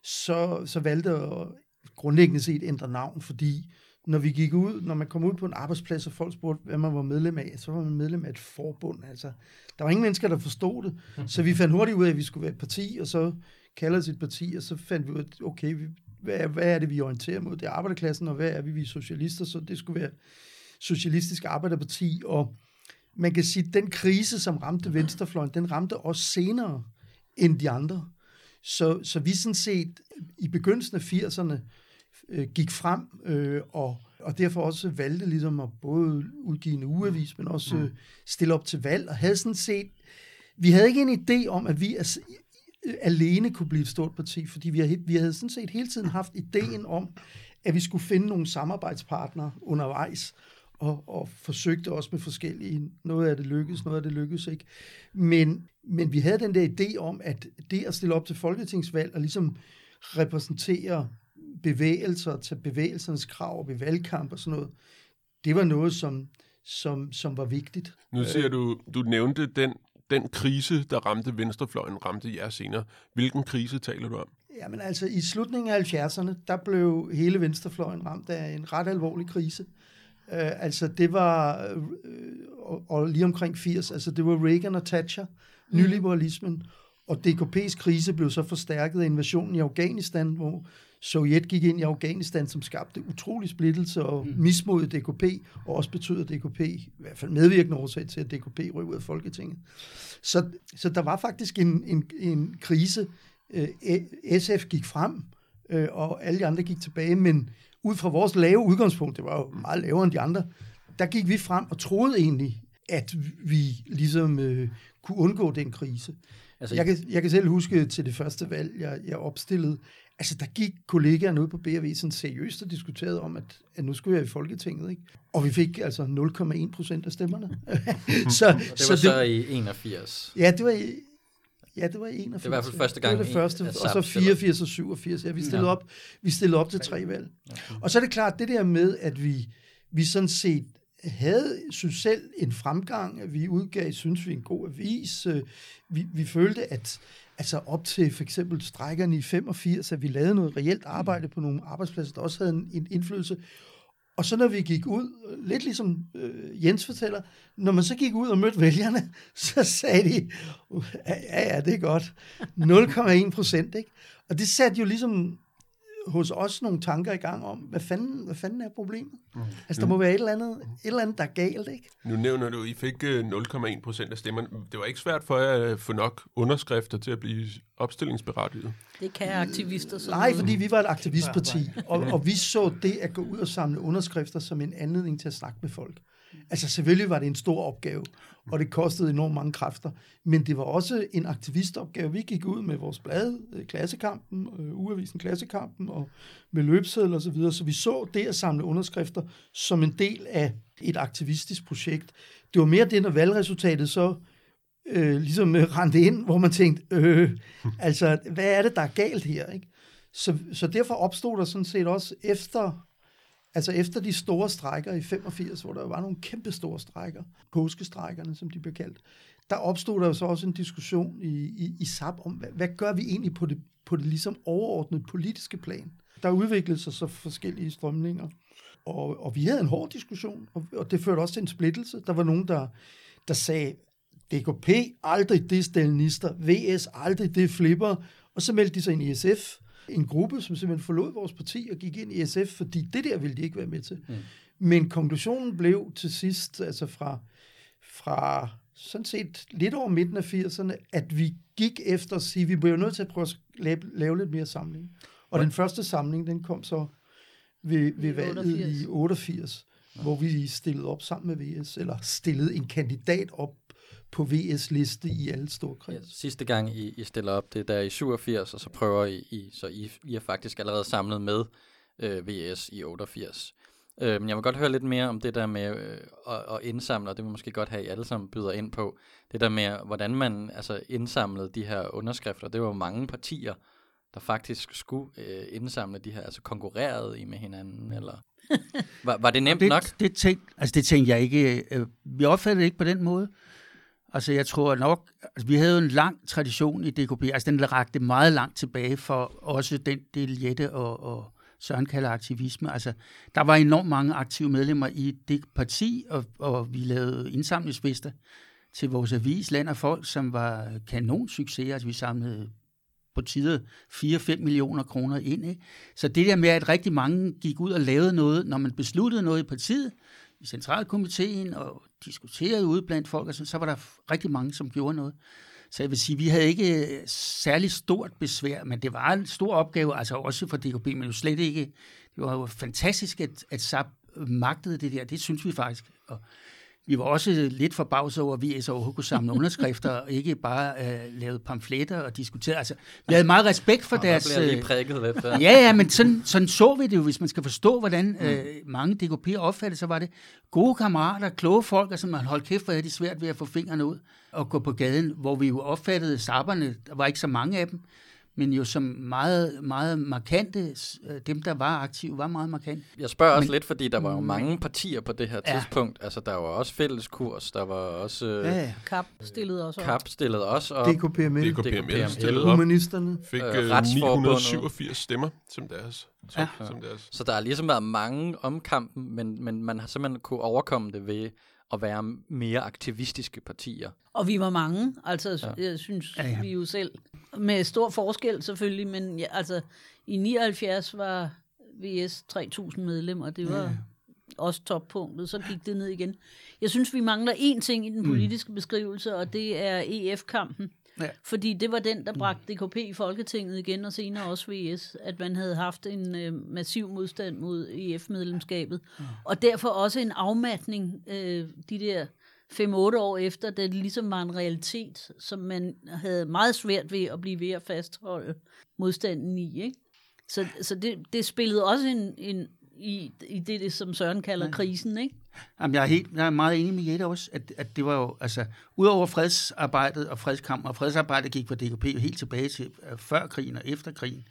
så, så valgte at grundlæggende set ændre navn, fordi når vi gik ud, når man kom ud på en arbejdsplads, og folk spurgte, hvad man var medlem af, så var man medlem af et forbund. Altså, der var ingen mennesker, der forstod det. Så vi fandt hurtigt ud af, at vi skulle være et parti, og så kaldte os et parti, og så fandt vi ud af, okay, vi, hvad, er, hvad er det, vi orienterer mod? Det er arbejderklassen, og hvad er vi, vi er socialister, så det skulle være Socialistisk Arbejderparti, og man kan sige, at den krise, som ramte venstrefløjen, den ramte os senere end de andre. Så, så vi sådan set i begyndelsen af 80'erne øh, gik frem øh, og, og derfor også valgte ligesom at både udgive en ugeavis, men også øh, stille op til valg, og havde sådan set, vi havde ikke en idé om, at vi as, alene kunne blive et stort parti, fordi vi havde, vi havde sådan set hele tiden haft ideen om, at vi skulle finde nogle samarbejdspartnere undervejs, og, og forsøgte også med forskellige, noget af det lykkedes, noget af det lykkedes ikke. Men, men vi havde den der idé om, at det at stille op til folketingsvalg og ligesom repræsentere bevægelser, tage bevægelsernes krav ved valgkamp og sådan noget, det var noget, som, som, som var vigtigt. Nu siger du, du nævnte den, den krise, der ramte venstrefløjen, ramte jer senere. Hvilken krise taler du om? Jamen altså, i slutningen af 70'erne, der blev hele venstrefløjen ramt af en ret alvorlig krise. Uh, altså, det var, uh, og, og lige omkring 80, altså det var Reagan og Thatcher, nyliberalismen, og DKP's krise blev så forstærket af invasionen i Afghanistan, hvor Sovjet gik ind i Afghanistan, som skabte utrolig splittelse og mismod i DKP, og også betød, at DKP, i hvert fald medvirkende årsag til, at DKP røg ud af Folketinget. Så, så der var faktisk en, en, en krise. Øh, SF gik frem, øh, og alle de andre gik tilbage, men ud fra vores lave udgangspunkt, det var jo meget lavere end de andre, der gik vi frem og troede egentlig, at vi ligesom øh, kunne undgå den krise. Altså, Jeg kan, jeg kan selv huske til det første valg, jeg, jeg opstillede, altså der gik kollegaerne ud på BRV sådan seriøst og diskuterede om, at, at nu skulle jeg i Folketinget, ikke? Og vi fik altså 0,1 procent af stemmerne. så, og det var så, så i 81. Ja, det var i, Ja, det var 81. Det var i hvert fald første gang Det var det første, at og så stiller. 84 og 87. Ja, vi stillede, op, vi stillede op til tre valg. Og så er det klart, det der med, at vi, vi sådan set havde, synes selv, en fremgang, vi udgav, synes vi, en god avis. Øh, Vi, vi følte, at altså op til for eksempel strækkerne i 85, at vi lavede noget reelt arbejde på nogle arbejdspladser, der også havde en, en indflydelse. Og så når vi gik ud, lidt ligesom øh, Jens fortæller, når man så gik ud og mødte vælgerne, så sagde de, ja, ja, det er godt. 0,1 procent, ikke? Og det satte jo ligesom hos os nogle tanker i gang om, hvad fanden, hvad fanden er problemet? Mm. Altså, der må være et eller, andet, et eller andet, der er galt, ikke? Nu nævner du, at I fik øh, 0,1 procent af stemmerne. Det var ikke svært for jer at få nok underskrifter til at blive opstillingsberettiget. Det kan aktivister sådan Nej, noget. fordi vi var et aktivistparti, og, og vi så det at gå ud og samle underskrifter som en anledning til at snakke med folk. Altså selvfølgelig var det en stor opgave, og det kostede enormt mange kræfter, men det var også en aktivistopgave. Vi gik ud med vores blad, øh, Klassekampen, øh, Uavisen Klassekampen, og med løbsedel og så videre, så vi så det at samle underskrifter som en del af et aktivistisk projekt. Det var mere det, når valgresultatet så øh, ligesom øh, rendte ind, hvor man tænkte, øh, altså, hvad er det, der er galt her? Ikke? Så, så derfor opstod der sådan set også efter, altså efter de store strækker i 85, hvor der var nogle kæmpe store strækker, påskestrækkerne, som de blev kaldt, der opstod der jo så også en diskussion i, i, i SAP om, hvad, hvad gør vi egentlig på det, på det ligesom overordnede politiske plan? Der udviklede sig så forskellige strømninger, og, og vi havde en hård diskussion, og, og det førte også til en splittelse. Der var nogen, der, der sagde, DKP, aldrig det stalinister, VS, aldrig det flipper, og så meldte de sig ind i SF, en gruppe, som simpelthen forlod vores parti og gik ind i SF, fordi det der ville de ikke være med til. Mm. Men konklusionen blev til sidst, altså fra, fra sådan set lidt over midten af 80'erne, at vi gik efter at sige, at vi blev nødt til at prøve at lave, lave lidt mere samling. Og den første samling, den kom så ved, ved I valget 88. i 88, hvor vi stillede op sammen med VS, eller stillede en kandidat op på VS-liste i alle store Ja, kreds. sidste gang I, I stiller op, det er der i 87, og så prøver I, I så I, I er faktisk allerede samlet med øh, VS i 88. Øh, men jeg vil godt høre lidt mere om det der med øh, at, at indsamle, og det vil måske godt have, I alle sammen byder ind på. Det der med, hvordan man altså, indsamlede de her underskrifter. Det var jo mange partier, der faktisk skulle øh, indsamle de her, altså konkurrerede I med hinanden, eller... Var, var det nemt det, nok? Det, tænk, altså det tænkte jeg ikke. øh, Vi opfattede det ikke på den måde. Altså jeg tror nok, altså vi havde jo en lang tradition i DKB, altså den rakte meget langt tilbage for også den del Jette og, og Søren kalder aktivisme. Altså der var enormt mange aktive medlemmer i det parti, og, og vi lavede indsamlingsfester til vores avis, Land og Folk, som var kanon succes. Altså vi samlede på tider 4-5 millioner kroner ind. Ikke? Så det der med, at rigtig mange gik ud og lavede noget, når man besluttede noget i partiet, i centralkomiteen og diskuterede ude blandt folk, og så, så var der rigtig mange, som gjorde noget. Så jeg vil sige, vi havde ikke øh, særlig stort besvær, men det var en stor opgave, altså også for DKB, men jo slet ikke. Det var jo fantastisk, at, at SAP magtede det der. Det synes vi faktisk. Og vi var også lidt forbavset over, at vi så overhovedet kunne samle underskrifter, og ikke bare uh, lavede pamfletter og diskuterede. Altså, vi havde meget respekt for Og der deres... jeg lige øh, prikket lidt der. Ja, ja, men sådan, sådan så vi det jo, hvis man skal forstå, hvordan øh, mange DKP'er opfattede, så var det gode kammerater, kloge folk, og så man holdt kæft, hvor havde de svært ved at få fingrene ud og gå på gaden, hvor vi jo opfattede sapperne, der var ikke så mange af dem, men jo som meget, meget markante, øh, dem der var aktive, var meget markante. Jeg spørger også Men- lidt, fordi der var jo mange partier på det her Ja. tidspunkt. Altså, der var også fælleskurs, der var også øh, Ja, ja. Kap stillede også op. KAP stillet også op. DKPML, DKPML stillede op, humanisterne. fik Øh, øh, Retsforbundet. 987 stemmer som deres. Top, Ja. som deres. Så der har ligesom været mange om kampen, men, men man har simpelthen kunne overkomme det ved at være mere aktivistiske partier. Og vi var mange, altså Ja. jeg synes Ja, ja, vi jo selv, med stor forskel selvfølgelig, men ja, altså i 79 var VS 3.000 medlemmer, det var Ja. ja. også toppunktet, så gik det ned igen. Jeg synes, vi mangler én ting i den politiske mm. beskrivelse, og det er EF-kampen. Ja. Fordi det var den, der bragte DKP i Folketinget igen, og senere også VS, at man havde haft en øh, massiv modstand mod EF-medlemskabet. Og derfor også en afmatning øh, de der 5-8 år efter, da det ligesom var en realitet, som man havde meget svært ved at blive ved at fastholde modstanden i. Ikke? Så, så det, det spillede også en, en, i, i det, det, som Søren kalder Nej. krisen, ikke? Jamen, jeg er, helt, jeg er meget enig med Jette også, at, at det var jo, altså, udover fredsarbejdet og fredskampen, og fredsarbejdet gik på DKP jo helt tilbage til uh, før krigen og efter krigen,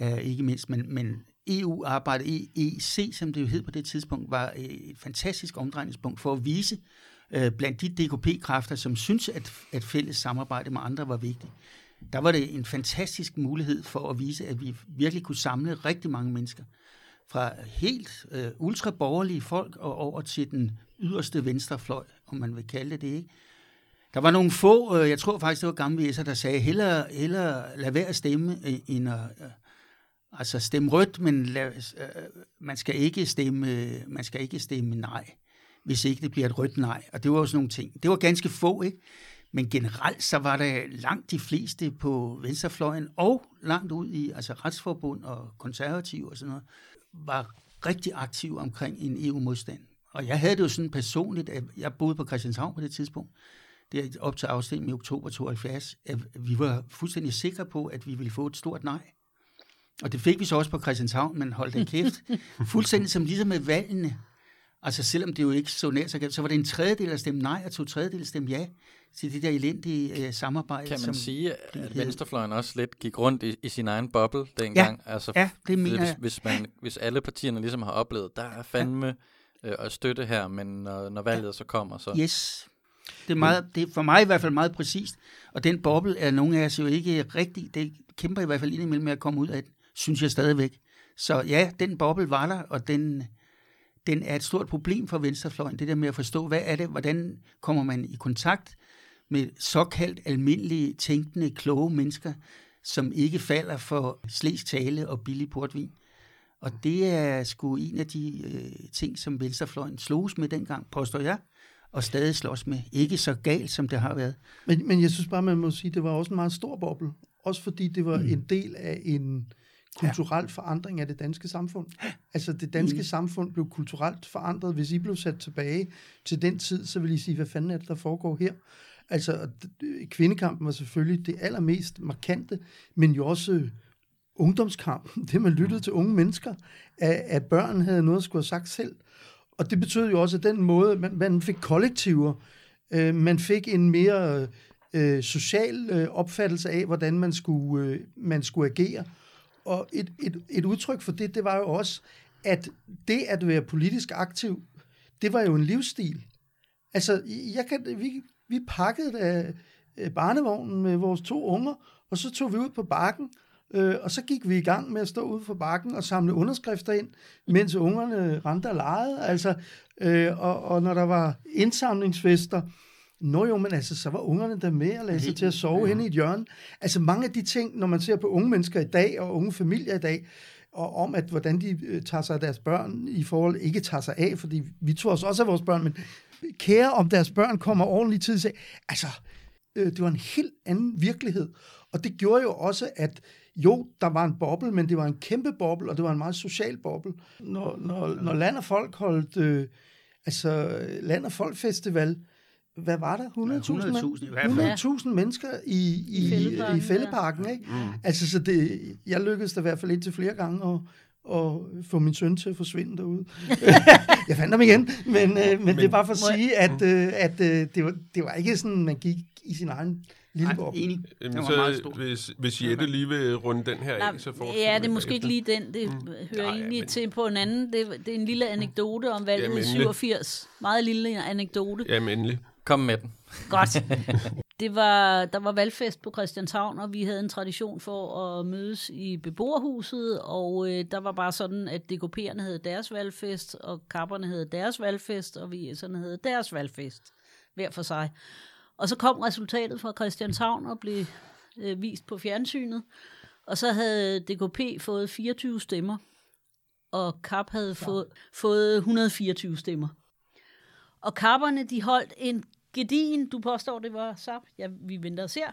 uh, ikke mindst, men, men EU-arbejdet, EEC, som det jo hed på det tidspunkt, var et fantastisk omdrejningspunkt for at vise uh, blandt de DKP-kræfter, som synes, at, at fælles samarbejde med andre var vigtigt. Der var det en fantastisk mulighed for at vise, at vi virkelig kunne samle rigtig mange mennesker fra helt øh, ultraborgerlige folk og over til den yderste venstrefløj, om man vil kalde det det, ikke? Der var nogle få, øh, jeg tror faktisk, det var gamle væser, der sagde, hellere, hellere lad være at stemme, øh, end at øh, altså stemme rødt, men lad, øh, man, skal ikke stemme, man skal ikke stemme nej, hvis ikke det bliver et rødt nej. Og det var også nogle ting. Det var ganske få, ikke? Men generelt så var der langt de fleste på venstrefløjen og langt ud i altså retsforbund og konservativ og sådan noget, var rigtig aktiv omkring en EU-modstand. Og jeg havde det jo sådan personligt, at jeg boede på Christianshavn på det tidspunkt, det er op til afstemningen i oktober 72, at vi var fuldstændig sikre på, at vi ville få et stort nej. Og det fik vi så også på Christianshavn, men hold da kæft. Fuldstændig som ligesom med valgene. Altså selvom det jo ikke så nær så så var det en tredjedel, der stemte nej, og to tredjedel, stemte ja til det der elendige øh, samarbejde. Kan man som, sige, at venstrefløjen også lidt gik rundt i, i sin egen boble dengang? Altså, ja, det mener hvis, jeg. hvis, man, hvis alle partierne ligesom har oplevet, der er fandme øh, at støtte her, men når, når valget så kommer, så... Yes. Det er, meget, det er for mig i hvert fald meget præcist. Og den boble er nogle af os jo ikke rigtig, det kæmper i hvert fald indimellem med at komme ud af den, synes jeg stadigvæk. Så ja, den boble var der, og den, den er et stort problem for venstrefløjen, det der med at forstå, hvad er det, hvordan kommer man i kontakt med såkaldt almindelige, tænkende, kloge mennesker, som ikke falder for slæs tale og billig portvin. Og det er sgu en af de øh, ting, som venstrefløjen sloges med dengang, påstår jeg, og stadig slås med. Ikke så galt, som det har været. Men, men jeg synes bare, man må sige, at det var også en meget stor boble. Også fordi det var mm. en del af en kulturel forandring af det danske samfund. Altså det danske mm. samfund blev kulturelt forandret. Hvis I blev sat tilbage til den tid, så vil I sige, hvad fanden er det, der foregår her? Altså d- kvindekampen var selvfølgelig det allermest markante, men jo også øh, ungdomskampen, det man lyttede til unge mennesker, at, at børn havde noget at skulle have sagt selv. Og det betød jo også, at den måde, man, man fik kollektiver, øh, man fik en mere øh, social øh, opfattelse af, hvordan man skulle, øh, man skulle agere. Og et, et, et udtryk for det, det var jo også, at det at være politisk aktiv, det var jo en livsstil. Altså, jeg kan, vi, vi pakkede da øh, barnevognen med vores to unger, og så tog vi ud på bakken, øh, og så gik vi i gang med at stå ude for bakken og samle underskrifter ind, mens ungerne rendte og legede. Altså, øh, og, og når der var indsamlingsfester, Nå jo, men altså, så var ungerne der med og lagde sig til at sove ja. henne i et hjørne. Altså mange af de ting, når man ser på unge mennesker i dag, og unge familier i dag, og om, at hvordan de øh, tager sig af deres børn i forhold, ikke tager sig af, fordi vi tog os også af vores børn, men kære om deres børn kommer ordentligt tid til. Altså, øh, det var en helt anden virkelighed. Og det gjorde jo også, at jo, der var en boble, men det var en kæmpe boble, og det var en meget social boble. Når, når, når Land og Folk holdt, øh, altså Land og Folk Festival, hvad var der? 100.000 100.000 i hvert fald. 100.000 mennesker i, i, I Fældeparken, ikke? Mm. Altså, så det, jeg lykkedes da i hvert fald indtil flere gange at, at få min søn til at forsvinde derude. jeg fandt ham igen, men, øh, men, men det er bare for at sige, at, øh, at øh, det, var, det var ikke sådan, man gik i sin egen lille boble. enig. Den Jamen, var meget så stor. hvis, hvis Jette lige vil runde den her Nej, af, så får ja, det er måske ikke lige den. Det mm. hører Nej, egentlig men- til på en anden. Det, det er en lille anekdote om valget i endelig. 87. Meget lille anekdote. Jamen endelig. Kom med den. Godt. Det var, der var valgfest på Christianshavn, og vi havde en tradition for at mødes i beboerhuset, og øh, der var bare sådan, at DKP'erne havde deres valgfest, og kapperne havde deres valgfest, og vi sådan havde deres valgfest, hver for sig. Og så kom resultatet fra Christianshavn og blev øh, vist på fjernsynet, og så havde DKP fået 24 stemmer, og KAP havde fået, fået 124 stemmer. Og kapperne, de holdt en gedin, du påstår, det var SAP, ja, vi venter og ser,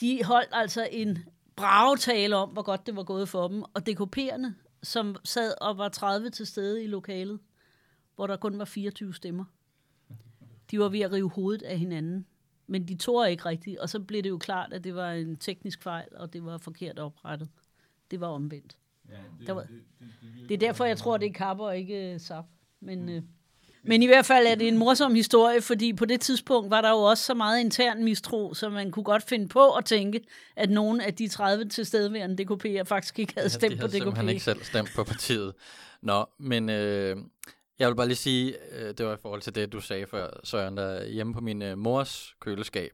de holdt altså en bragetale om, hvor godt det var gået for dem, og DKP'erne, som sad og var 30 til stede i lokalet, hvor der kun var 24 stemmer, de var ved at rive hovedet af hinanden. Men de tog ikke rigtigt, og så blev det jo klart, at det var en teknisk fejl, og det var forkert oprettet. Det var omvendt. Der var, det er derfor, jeg tror, det er kapper og ikke uh, sap. Men, uh, men i hvert fald er det en morsom historie, fordi på det tidspunkt var der jo også så meget intern mistro, så man kunne godt finde på at tænke, at nogle af de 30 tilstedeværende DKP'er faktisk ikke havde stemt de på havde DKP. simpelthen ikke selv stemt på partiet. Nå, men øh, jeg vil bare lige sige, øh, det var i forhold til det, du sagde før, Søren, der hjemme på min øh, mors køleskab,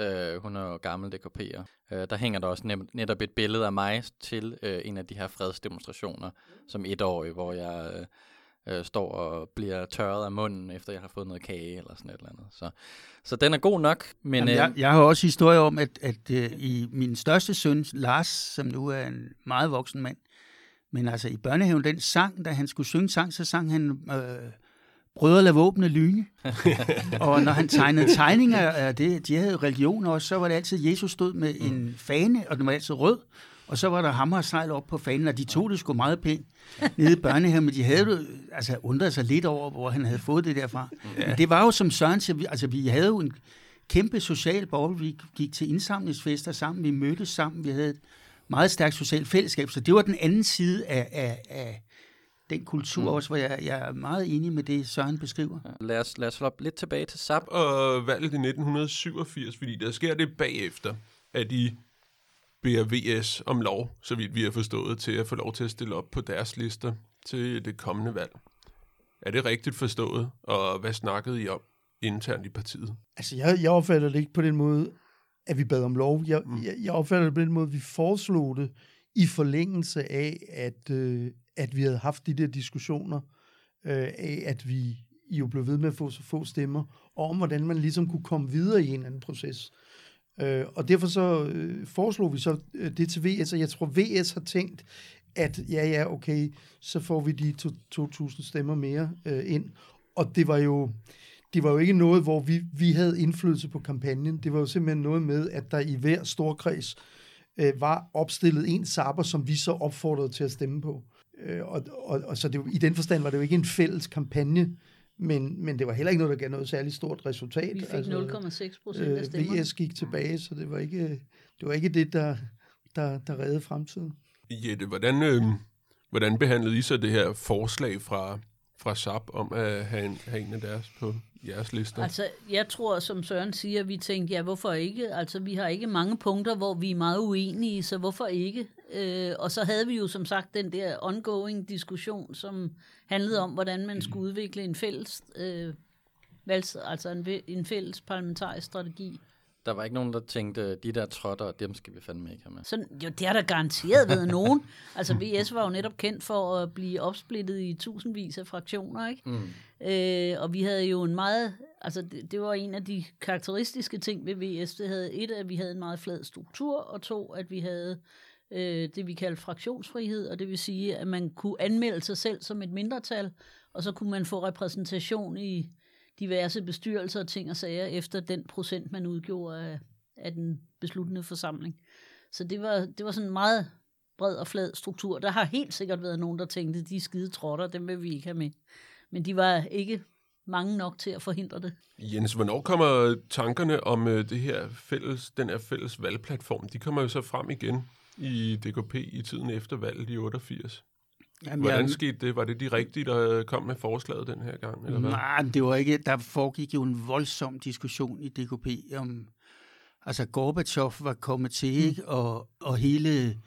øh, hun er jo gammel DKP'er, øh, der hænger der også net, netop et billede af mig til øh, en af de her fredsdemonstrationer, som etårig, hvor jeg øh, øh, står og bliver tørret af munden, efter jeg har fået noget kage eller sådan et eller andet. Så, så den er god nok, men... Jamen, jeg, øh, jeg har også historie om, at, at uh, i min største søn, Lars, som nu er en meget voksen mand, men altså i børnehaven, den sang, da han skulle synge sang, så sang han øh, Brødre lad våbne lyne. og når han tegnede tegninger af det, de havde religion også, så var det altid, Jesus stod med en fane, og den var altid rød, og så var der hammer og sejl op på fanen, og de tog det sgu meget pænt nede i børnehaven, men de havde jo, altså undret sig lidt over, hvor han havde fået det derfra. Men det var jo som Søren siger, vi- altså vi havde jo en kæmpe social bowl, vi gik til indsamlingsfester sammen, vi mødtes sammen, vi havde et meget stærkt socialt fællesskab, så det var den anden side af, af, af den kultur også, hvor jeg, jeg er meget enig med det, Søren beskriver. lad, os, lad os hoppe lidt tilbage til SAP. og valget i 1987, fordi der sker det bagefter, at de beder VS om lov, så vidt vi har forstået, til at få lov til at stille op på deres lister til det kommende valg. Er det rigtigt forstået, og hvad snakkede I om internt i partiet? Altså, jeg, jeg opfatter det ikke på den måde, at vi bad om lov. Jeg, mm. jeg, jeg opfatter det på den måde, at vi foreslog det i forlængelse af, at, øh, at vi havde haft de der diskussioner øh, af, at vi jo blev ved med at få så få stemmer, og om hvordan man ligesom kunne komme videre i en anden proces. Øh, og derfor så øh, foreslog vi så øh, det til VS, og jeg tror, VS har tænkt, at ja, ja, okay, så får vi de to- 2.000 stemmer mere øh, ind. Og det var jo det var jo ikke noget, hvor vi, vi havde indflydelse på kampagnen. Det var jo simpelthen noget med, at der i hver storkreds øh, var opstillet en sapper, som vi så opfordrede til at stemme på. Øh, og, og, og så det, i den forstand var det jo ikke en fælles kampagne, men, men det var heller ikke noget, der gav noget særligt stort resultat. Vi fik 0,6 procent af øh, stemmerne. VS gik tilbage, så det var ikke det, var ikke det der, der, der reddede fremtiden. Jette, hvordan, øh, hvordan behandlede I så det her forslag fra, fra SAP om at have en, have en af deres på jeres lister? Altså, jeg tror, som Søren siger, vi tænkte, ja, hvorfor ikke? Altså, vi har ikke mange punkter, hvor vi er meget uenige, så hvorfor ikke? Øh, og så havde vi jo som sagt den der ongoing diskussion, som handlede om, hvordan man skulle udvikle en fælles, øh, valgs, altså en, en fælles parlamentarisk strategi. Der var ikke nogen, der tænkte, de der trotter, dem skal vi fandme ikke have med. Så, jo, det har der garanteret været nogen. Altså, VS var jo netop kendt for at blive opsplittet i tusindvis af fraktioner, ikke? Mm. Øh, og vi havde jo en meget, altså det, det var en af de karakteristiske ting ved VS, det havde et, at vi havde en meget flad struktur, og to, at vi havde øh, det, vi kalder fraktionsfrihed, og det vil sige, at man kunne anmelde sig selv som et mindretal, og så kunne man få repræsentation i diverse bestyrelser og ting og sager, efter den procent, man udgjorde af, af den besluttende forsamling. Så det var, det var sådan en meget bred og flad struktur. Der har helt sikkert været nogen, der tænkte, de er skide trotter, dem vil vi ikke have med. Men de var ikke mange nok til at forhindre det. Jens, hvornår kommer tankerne om øh, det her fælles, den her fælles valgplatform? De kommer jo så frem igen i DKP i tiden efter valget i 88. Jamen, Hvordan skete det? Var det de rigtige, der kom med forslaget den her gang? Eller hvad? Nej, det var ikke, der foregik jo en voldsom diskussion i DKP om, altså Gorbachev var kommet til, ikke? Og, og hele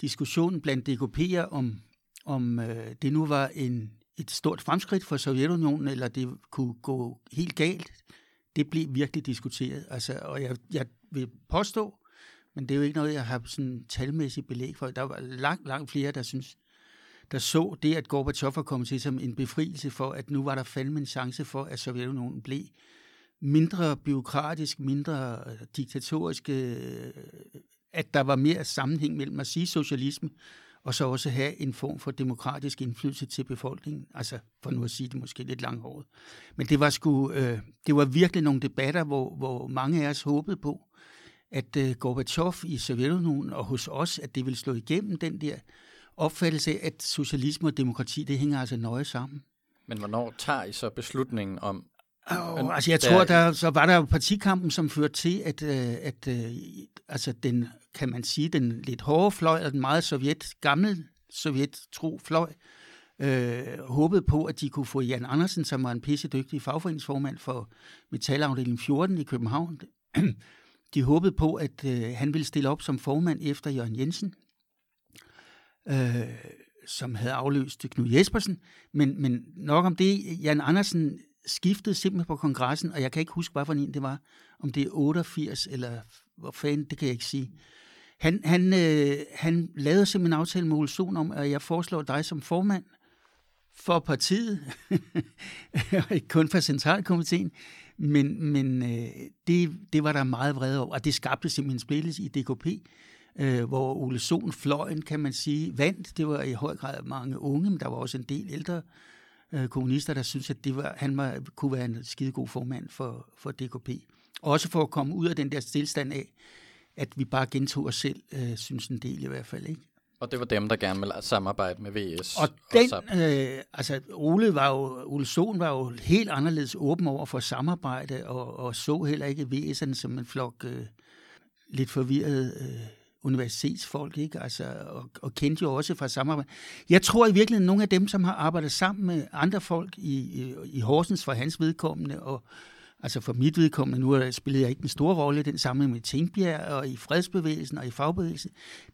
diskussionen blandt DKP'er om, om øh, det nu var en, et stort fremskridt for Sovjetunionen, eller det kunne gå helt galt, det blev virkelig diskuteret. Altså, og jeg, jeg vil påstå, men det er jo ikke noget, jeg har sådan talmæssigt belæg for. Der var langt, langt flere, der synes, der så det, at Gorbachev var kommet til som en befrielse for, at nu var der fandme en chance for, at Sovjetunionen blev mindre byråkratisk, mindre øh, diktatorisk, øh, at der var mere sammenhæng mellem at sige socialisme, og så også have en form for demokratisk indflydelse til befolkningen. Altså, for nu at sige det måske lidt langhåret. Men det var, sgu, øh, det var virkelig nogle debatter, hvor, hvor mange af os håbede på, at øh, Gorbachev i Sovjetunionen og hos os, at det ville slå igennem den der opfattelse af, at socialisme og demokrati, det hænger altså nøje sammen. Men hvornår tager I så beslutningen om, Oh, altså jeg der- tror, der, så var der jo partikampen, som førte til, at, øh, at øh, altså den, kan man sige, den lidt hårde fløj, og den meget sovjet gamle sovjet-tro fløj, øh, håbede på, at de kunne få Jan Andersen, som var en pisse dygtig fagforeningsformand for metalafdelingen 14 i København. De håbede på, at øh, han ville stille op som formand efter Jørgen Jensen, øh, som havde afløst Knud Jespersen. Men, men nok om det, Jan Andersen skiftede simpelthen på kongressen, og jeg kan ikke huske, hvad for en det var. Om det er 88 eller hvor fanden, det kan jeg ikke sige. Han, han, øh, han lavede simpelthen en aftale med Ole Sohn om, at jeg foreslår dig som formand for partiet, ikke kun for centralkomiteen, men, men øh, det, det var der meget vrede over, og det skabte simpelthen splittelse i DKP, øh, hvor Ole Sohn, fløjen, kan man sige, vandt. Det var i høj grad mange unge, men der var også en del ældre øh, kommunister, der syntes, at det var, han var, kunne være en skidegod formand for, for DKP. Også for at komme ud af den der stillstand af, at vi bare gentog os selv, øh, synes en del i hvert fald. Ikke? Og det var dem, der gerne ville samarbejde med VS. Og den, øh, altså Ole, var jo, Ole Sohn var jo helt anderledes åben over for samarbejde, og, og så heller ikke VS'erne som en flok øh, lidt forvirrede øh, universitetsfolk, ikke? Altså, og, og kendte jo også fra samarbejde. Jeg tror i virkeligheden, nogle af dem, som har arbejdet sammen med andre folk i, i, i Horsens for hans vedkommende, og Altså for mit vedkommende, nu spillede jeg ikke en stor rolle i den sammenhæng med Tingbjerg og i fredsbevægelsen og i fagbevægelsen.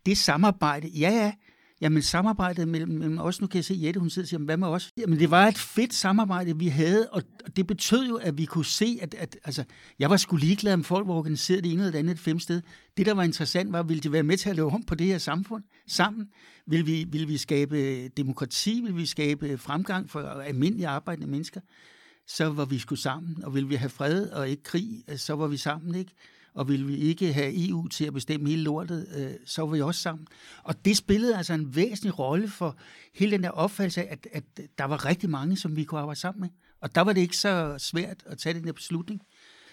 Det samarbejde, ja ja, jamen samarbejdet mellem, mellem os, nu kan jeg se Jette, hun sidder og siger, hvad med os? Jamen det var et fedt samarbejde, vi havde, og det betød jo, at vi kunne se, at, at altså, jeg var sgu ligeglad, om folk var organiseret det ene eller det andet et fem sted. Det, der var interessant, var, ville de være med til at lave om på det her samfund sammen? Vil vi, vil vi skabe demokrati? Vil vi skabe fremgang for almindelige arbejdende mennesker? Så var vi sgu sammen. Og ville vi have fred og ikke krig, øh, så var vi sammen, ikke? Og ville vi ikke have EU til at bestemme hele lortet, øh, så var vi også sammen. Og det spillede altså en væsentlig rolle for hele den der opfattelse af, at, at der var rigtig mange, som vi kunne arbejde sammen med. Og der var det ikke så svært at tage den der beslutning.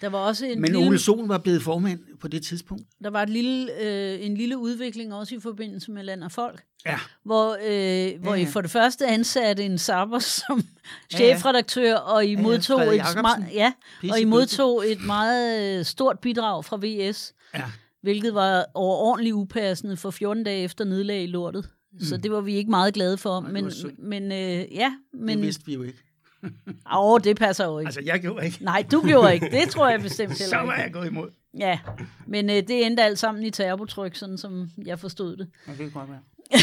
Der var også en Men lille, Ole Sohn var blevet formand på det tidspunkt. Der var et lille, øh, en lille udvikling også i forbindelse med Land og Folk. Ja. Hvor, øh, hvor ja, I ja. for det første ansatte en sabber som chefredaktør, og I ja, modtog, Frederik et, smart, ja, og I modtog et meget øh, stort bidrag fra VS, Ja. hvilket var overordentligt upassende for 14 dage efter nedlag i lortet. Så det var vi ikke meget glade for. Men, men øh, ja, Men, men det vidste vi jo ikke. åh, det passer jo ikke. Altså, jeg gjorde ikke. Nej, du gjorde ikke. Det tror jeg bestemt Så heller var ikke. jeg gået imod. Ja, men øh, det endte alt sammen i terrortryk, sådan som jeg forstod det. Ja, det kan godt være.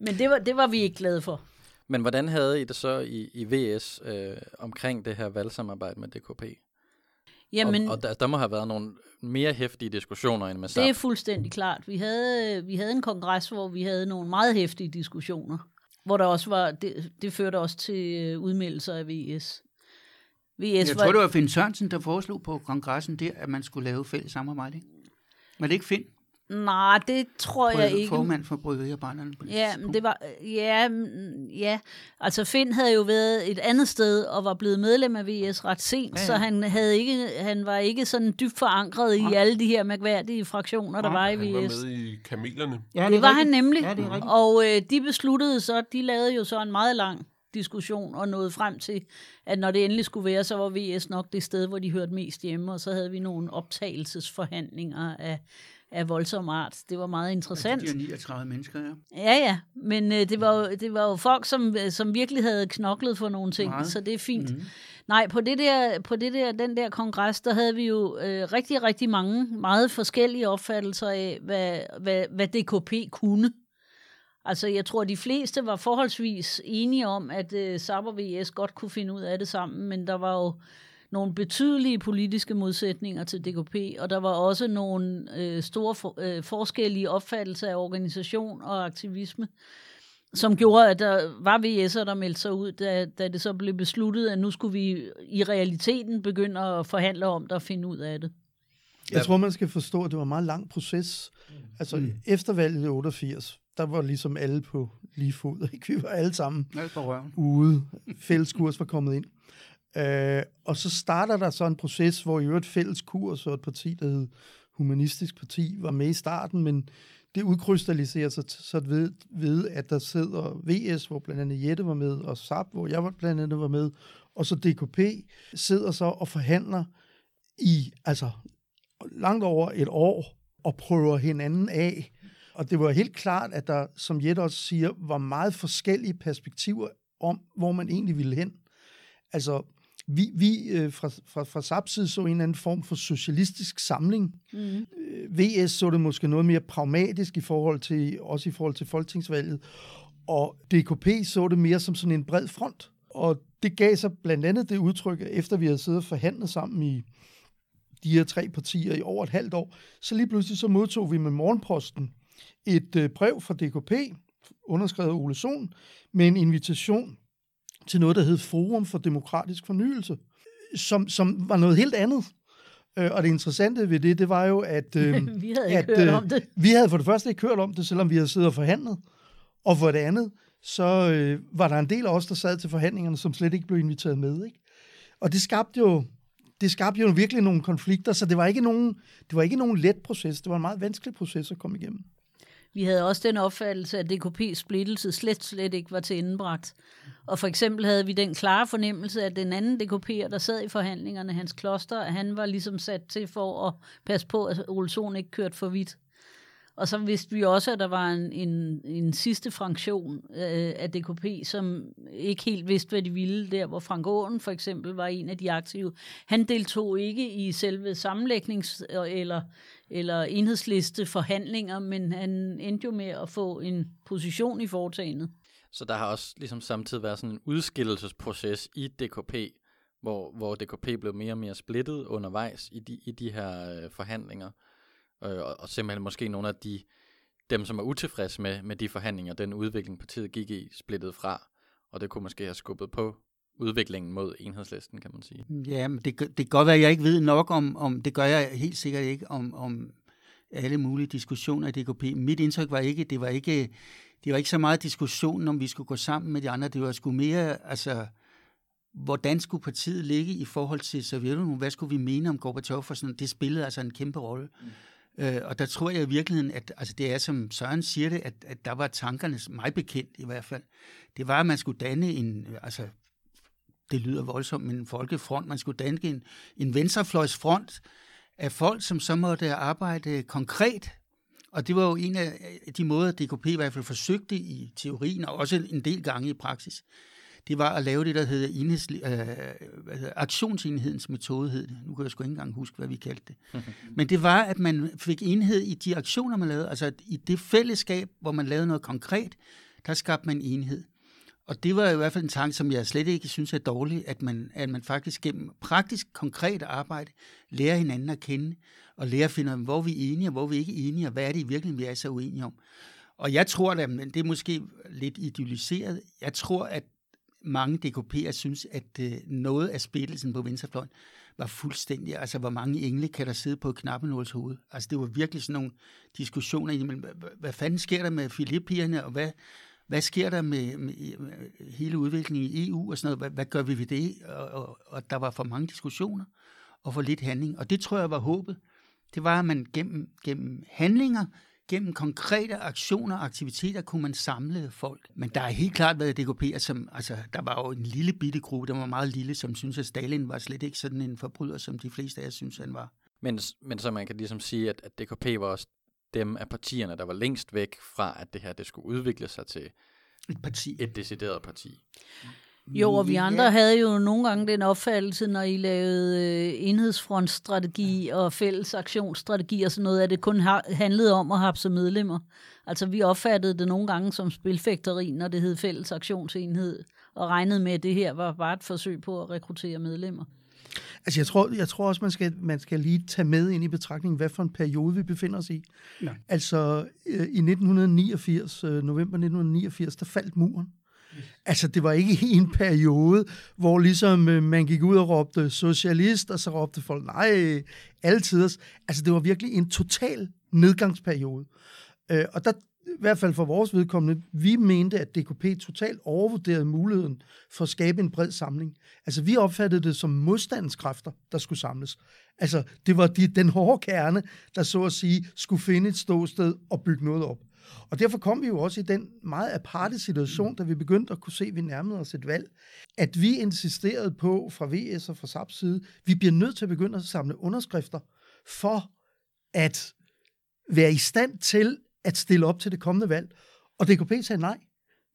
Men det var, det var vi ikke glade for. Men hvordan havde I det så i, i VS øh, omkring det her valgsamarbejde med DKP? Jamen, og og der, der må have været nogle mere hæftige diskussioner end med det er SAP. fuldstændig klart. Vi havde, vi havde en kongres, hvor vi havde nogle meget hæftige diskussioner. Hvor der også var, det, det førte også til øh, udmeldelser af VS. VS Jeg tror, det var Finn Sørensen, der foreslog på kongressen der, at man skulle lave fælles samarbejde. ikke? Var det ikke Finn? Nej, det tror jeg ikke. Formand for Bryggeriarbejderne. på det Ja, men det var, ja, mm, ja, altså Finn havde jo været et andet sted og var blevet medlem af VS ret sent, Ja, ja, ja. så han, havde ikke, han var ikke sådan dybt forankret i Nej. alle de her mærkværdige fraktioner, der var i Han var VS. med i Kamelerne. Ja, Det, det var rigtigt. han nemlig, Ja, det er rigtigt. og øh, de besluttede så, de lavede jo så en meget lang diskussion og nåede frem til, at når det endelig skulle være, så var VS nok det sted, hvor de hørte mest hjemme, og så havde vi nogle optagelsesforhandlinger af, af voldsom art. Det var meget interessant. De der 39 mennesker, ja. Ja, ja, men øh, det, var jo, det var jo folk, som, øh, som virkelig havde knoklet for nogle ting, Meget. så det er fint. Mhm. Mm. Nej, på, det der, på det der, den der kongres, der havde vi jo øh, rigtig, rigtig mange meget forskellige opfattelser af, hvad, hvad, hvad DKP kunne. Altså, jeg tror, de fleste var forholdsvis enige om, at øh, og VS godt kunne finde ud af det sammen, men der var jo nogle betydelige politiske modsætninger til DKP, og der var også nogle øh, store for, øh, forskellige opfattelser af organisation og aktivisme, som gjorde, at der var VS'er, der meldte sig ud, da, da det så blev besluttet, at nu skulle vi i realiteten begynde at forhandle om det og finde ud af det. Jeg tror, man skal forstå, at det var en meget lang proces. Altså, mm. efter valget i 88, der var ligesom alle på lige fod. Ikke? Vi var alle sammen ude. Fælles kurs var kommet ind. Øh, og så starter der så en proces, hvor i øvrigt fælles kurs og et parti, der hed Humanistisk Parti, var med i starten, men det udkrystalliserer sig så ved, ved, at der sidder VS, hvor blandt andet Jette var med, og SAP, hvor jeg var blandt andet var med, og så DKP sidder så og forhandler i altså langt over et år og prøver hinanden af. og det var helt klart, at der, som Jette også siger, var meget forskellige perspektiver om, hvor man egentlig ville hen. Altså, vi, vi øh, fra, fra, fra SAPs side så en eller anden form for socialistisk samling. Mm. VS så det måske noget mere pragmatisk i forhold til, også i forhold til folketingsvalget, og DKP så det mere som sådan en bred front. Og det gav sig blandt andet det udtryk, at efter vi havde siddet og forhandlet sammen i de her tre partier i over et halvt år, så lige pludselig så modtog vi med morgenposten et øh, brev fra DKP, underskrevet Ole Sohn, med en invitation til noget, der hed Forum for Demokratisk Fornyelse, som, som var noget helt andet. Øh, og det interessante ved det, det var jo, at, øh, vi havde ikke at hørt øh, om det. vi havde for det første ikke hørt om det, selvom vi havde siddet og forhandlet. Og for det andet, så øh, var der en del af os, der sad til forhandlingerne, som slet ikke blev inviteret med. Ikke? Og det skabte jo det skabte jo virkelig nogle konflikter, så det var ikke nogen, det var ikke nogen let proces. Det var en meget vanskelig proces at komme igennem. Vi havde også den opfattelse, at DKP's splittelse slet, slet ikke var til indenbragt. Og for eksempel havde vi den klare fornemmelse, at den anden DKP'er, der sad i forhandlingerne, hans kloster, han var ligesom sat til for at passe på, at Ole ikke kørte for vidt. Og så vidste vi også, at der var en, en, en sidste fraktion øh, af DKP, som ikke helt vidste, hvad de ville der, hvor Frank Aaen for eksempel var en af de aktive. Han deltog ikke i selve sammenlægnings- eller, eller enhedsliste forhandlinger, men han endte jo med at få en position i foretagendet. Så der har også ligesom samtidig været sådan en udskillelsesproces i DKP, hvor, hvor DKP blev mere og mere splittet undervejs i de, i de her øh, forhandlinger. Øh, og, og simpelthen måske nogle af de, dem, som er utilfredse med, med de forhandlinger, den udvikling partiet gik i, splittede fra. Og det kunne måske have skubbet på udviklingen mod enhedslisten, kan man sige. Ja, men det, det kan godt være, at jeg ikke ved nok om, om det gør jeg helt sikkert ikke, om, om alle mulige diskussioner i DKP. Mit indtryk var ikke, det var ikke, det var ikke så meget diskussionen, om vi skulle gå sammen med de andre. Det var sgu mere, altså, hvordan skulle partiet ligge i forhold til Sovjetunionen? Hvad skulle vi mene om Gorbachev? For sådan, det spillede altså en kæmpe rolle. Mm. Øh, og der tror jeg i virkeligheden, at altså det er, som Søren siger det, at, at der var tankerne, mig bekendt i hvert fald, det var, at man skulle danne en, altså det lyder voldsomt, men en folkefront, man skulle danne en, en venstrefløjsfront af folk, som så måtte arbejde konkret og det var jo en af de måder, DKP i hvert fald forsøgte i teorien, og også en del gange i praksis. Det var at lave det, der hedder, enheds, øh, hedder aktionsenhedens metode. Hed det. Nu kan jeg sgu ikke engang huske, hvad vi kaldte det. Men det var, at man fik enhed i de aktioner, man lavede. Altså i det fællesskab, hvor man lavede noget konkret, der skabte man enhed. Og det var i hvert fald en tanke, som jeg slet ikke synes er dårlig, at man, at man faktisk gennem praktisk, konkret arbejde lærer hinanden at kende, og lærer at finde ud af, hvor vi er enige, og hvor vi ikke er enige, og hvad er det i virkeligheden, vi er så uenige om. Og jeg tror, at det er måske lidt idealiseret. Jeg tror, at mange DKP'er synes, at øh, noget af splittelsen på venstrefløjen var fuldstændig, altså hvor mange engle kan der sidde på knappenåls hoved. Altså det var virkelig sådan nogle diskussioner, hvad fanden sker der med Filippierne, og hvad, hvad sker der med, med, med hele udviklingen i EU og sådan noget, hvad, hvad gør vi ved det? Og, og, og der var for mange diskussioner og for lidt handling. Og det tror jeg var håbet. Det var, at man gennem, gennem handlinger, gennem konkrete aktioner og aktiviteter, kunne man samle folk. Men der er helt klart været DKP'er, som, altså, der var jo en lille bitte gruppe, der var meget lille, som synes at Stalin var slet ikke sådan en forbryder, som de fleste af jer synes, han var. Men, men så man kan ligesom sige, at, at DKP var også dem af partierne, der var længst væk fra, at det her det skulle udvikle sig til et parti. Et decideret parti. Jo, og vi andre ja. havde jo nogle gange den opfattelse, når I lavede øh, enhedsfrontstrategi og fælles aktionsstrategi og sådan noget, at det kun handlede om at have som medlemmer. Altså vi opfattede det nogle gange som spilfægteri, når det hed fælles aktionsenhed, og regnede med, at det her var bare et forsøg på at rekruttere medlemmer. Altså jeg tror, jeg tror også, man skal, man skal lige tage med ind i betragtning, hvad for en periode vi befinder os i. Ja. Altså øh, i 1989, øh, november 1989, der faldt muren. Altså, det var ikke en periode, hvor ligesom øh, man gik ud og råbte socialist, og så råbte folk, nej, altid. Altså, det var virkelig en total nedgangsperiode. Øh, og der, i hvert fald for vores vedkommende, vi mente, at DKP totalt overvurderede muligheden for at skabe en bred samling. Altså, vi opfattede det som modstandskræfter, der skulle samles. Altså, det var de, den hårde kerne, der så at sige skulle finde et ståsted og bygge noget op. Og derfor kom vi jo også i den meget aparte situation, da vi begyndte at kunne se, at vi nærmede os et valg, at vi insisterede på fra VS og fra SAPs side, vi bliver nødt til at begynde at samle underskrifter for at være i stand til at stille op til det kommende valg. Og DKP sagde nej.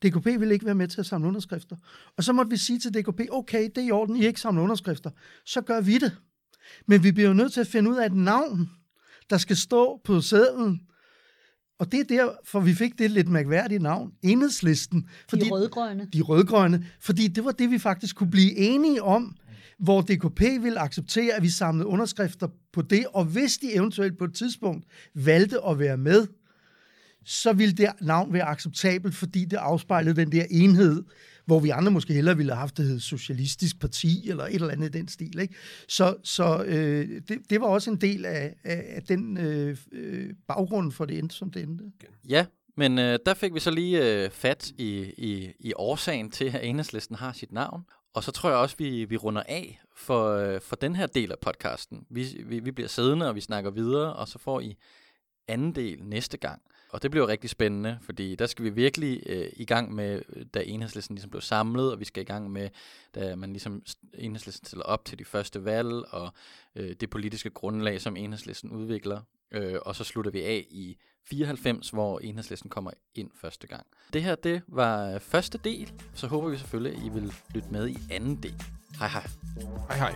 DKP ville ikke være med til at samle underskrifter. Og så måtte vi sige til DKP, okay, det er i orden, I ikke samler underskrifter. Så gør vi det. Men vi bliver jo nødt til at finde ud af et navn, der skal stå på sædlen. Og det er derfor, vi fik det lidt mærkværdige navn, Enhedslisten. Fordi, de rødgrønne. De rødgrønne. Fordi det var det, vi faktisk kunne blive enige om, hvor DKP ville acceptere, at vi samlede underskrifter på det, og hvis de eventuelt på et tidspunkt valgte at være med, så ville det navn være acceptabelt, fordi det afspejlede den der enhed, hvor vi andre måske hellere ville have haft det hed Socialistisk Parti, eller et eller andet i den stil. Ikke? Så, så øh, det, det var også en del af, af, af den øh, øh, baggrund for det endte, som det endte. Ja, men øh, der fik vi så lige øh, fat i, i, i årsagen til, at enhedslisten har sit navn. Og så tror jeg også, vi, vi runder af for, øh, for den her del af podcasten. Vi, vi, vi bliver siddende, og vi snakker videre, og så får I anden del næste gang. Og det bliver rigtig spændende, fordi der skal vi virkelig øh, i gang med, da enhedslisten ligesom blev samlet, og vi skal i gang med, da man ligesom enhedslisten stiller op til de første valg, og øh, det politiske grundlag, som enhedslisten udvikler. Øh, og så slutter vi af i 94, hvor enhedslisten kommer ind første gang. Det her, det var øh, første del, så håber vi selvfølgelig, at I vil lytte med i anden del. Hej hej. Hej hej.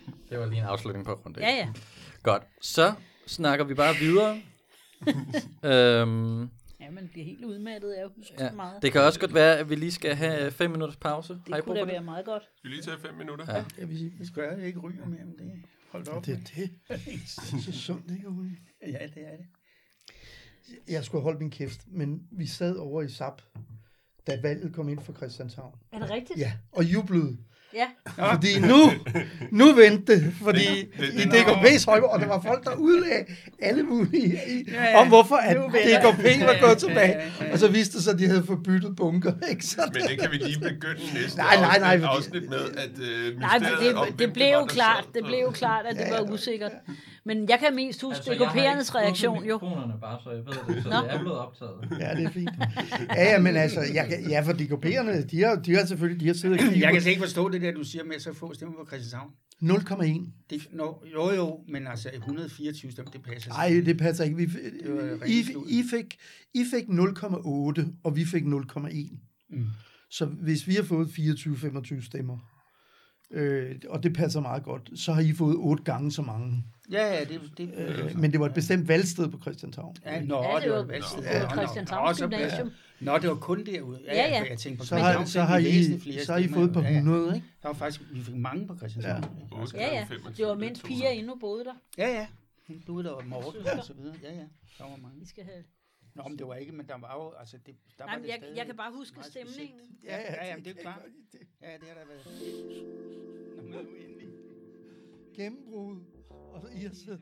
det var lige en afslutning på rundt. Ja, ja. Godt, så snakker vi bare videre. øhm, Ja, man bliver helt udmattet af at huske ja. så meget. Det kan også godt være, at vi lige skal have 5 minutters pause. Har det brug kunne da være meget godt. Vi lige tage fem minutter? Ja. Jeg vil sige, det skal jeg ikke ryge mere, men det holdt op. Det er det. Det er så sundt, ikke? Ja, det er det. Jeg skulle have holdt min kæft, men vi sad over i SAP, da valget kom ind for Christianshavn. Er det rigtigt? Ja, og jublede. Ja. Fordi nu, nu vendte det, fordi i DKP's højborg, og der var folk, der udlagde alle mulige i, Ja, ja. om hvorfor at DKP det. var gået tilbage. ja, ja. Og så viste det sig, at de havde forbyttet bunker. Ikke? Så Men det kan vi lige begynde næste Nej, nej, nej, afsnit, fordi- afsnit med, at uh, Nej, det, det, hvem blev jo klart, det blev jo klart, at det var usikkert. Men jeg kan mest huske altså, DKP'ernes reaktion jo. bare, så jeg ved det, så Nå. det er blevet optaget. Ja, det er fint. Ja, ja, men altså, jeg, kan- ja, for DKP'erne, de har, de har selvfølgelig, de har siddet og Jeg kigget kan slet ikke forstå det der, du siger med så få stemmer på Christianshavn. på 0,1. Det, no, jo, jo, men altså 124 stemmer, det passer. Nej, det passer ikke. Vi, Det I. I, fik, I fik 0,8, og vi fik 0,1. Mm. Så hvis vi har fået 24-25 stemmer, øh, og det passer meget godt, så har I fået otte gange så mange. Ja, ja, det, det, Øh, men det var et bestemt valgsted på Christianshavn. Ja, nå, Ja, det var valgsted. på. Christianshavns Gymnasium. Nå, det var kun derude. Ja, Ja, ja. Jeg tænkte på Så har, så har, I, flere så har I fået på jo. Ja, ja. 100, ikke? Der var faktisk, vi fik mange på Christianshavn. Ja. Ja, altså. Ja, ja. Det var mens piger endnu boede der. ja. ja. Du der var Morten og så videre. Ja, ja. Der var mange. Vi skal have... Nå, men det var ikke, men der var jo, altså, det, der Nej, var det jeg, stadig jeg kan bare huske stemningen. specielt. Ja, ja, ja, det er klart. Ja, det har der været. Nå, men nu endelig. Gennembrud, og I har siddet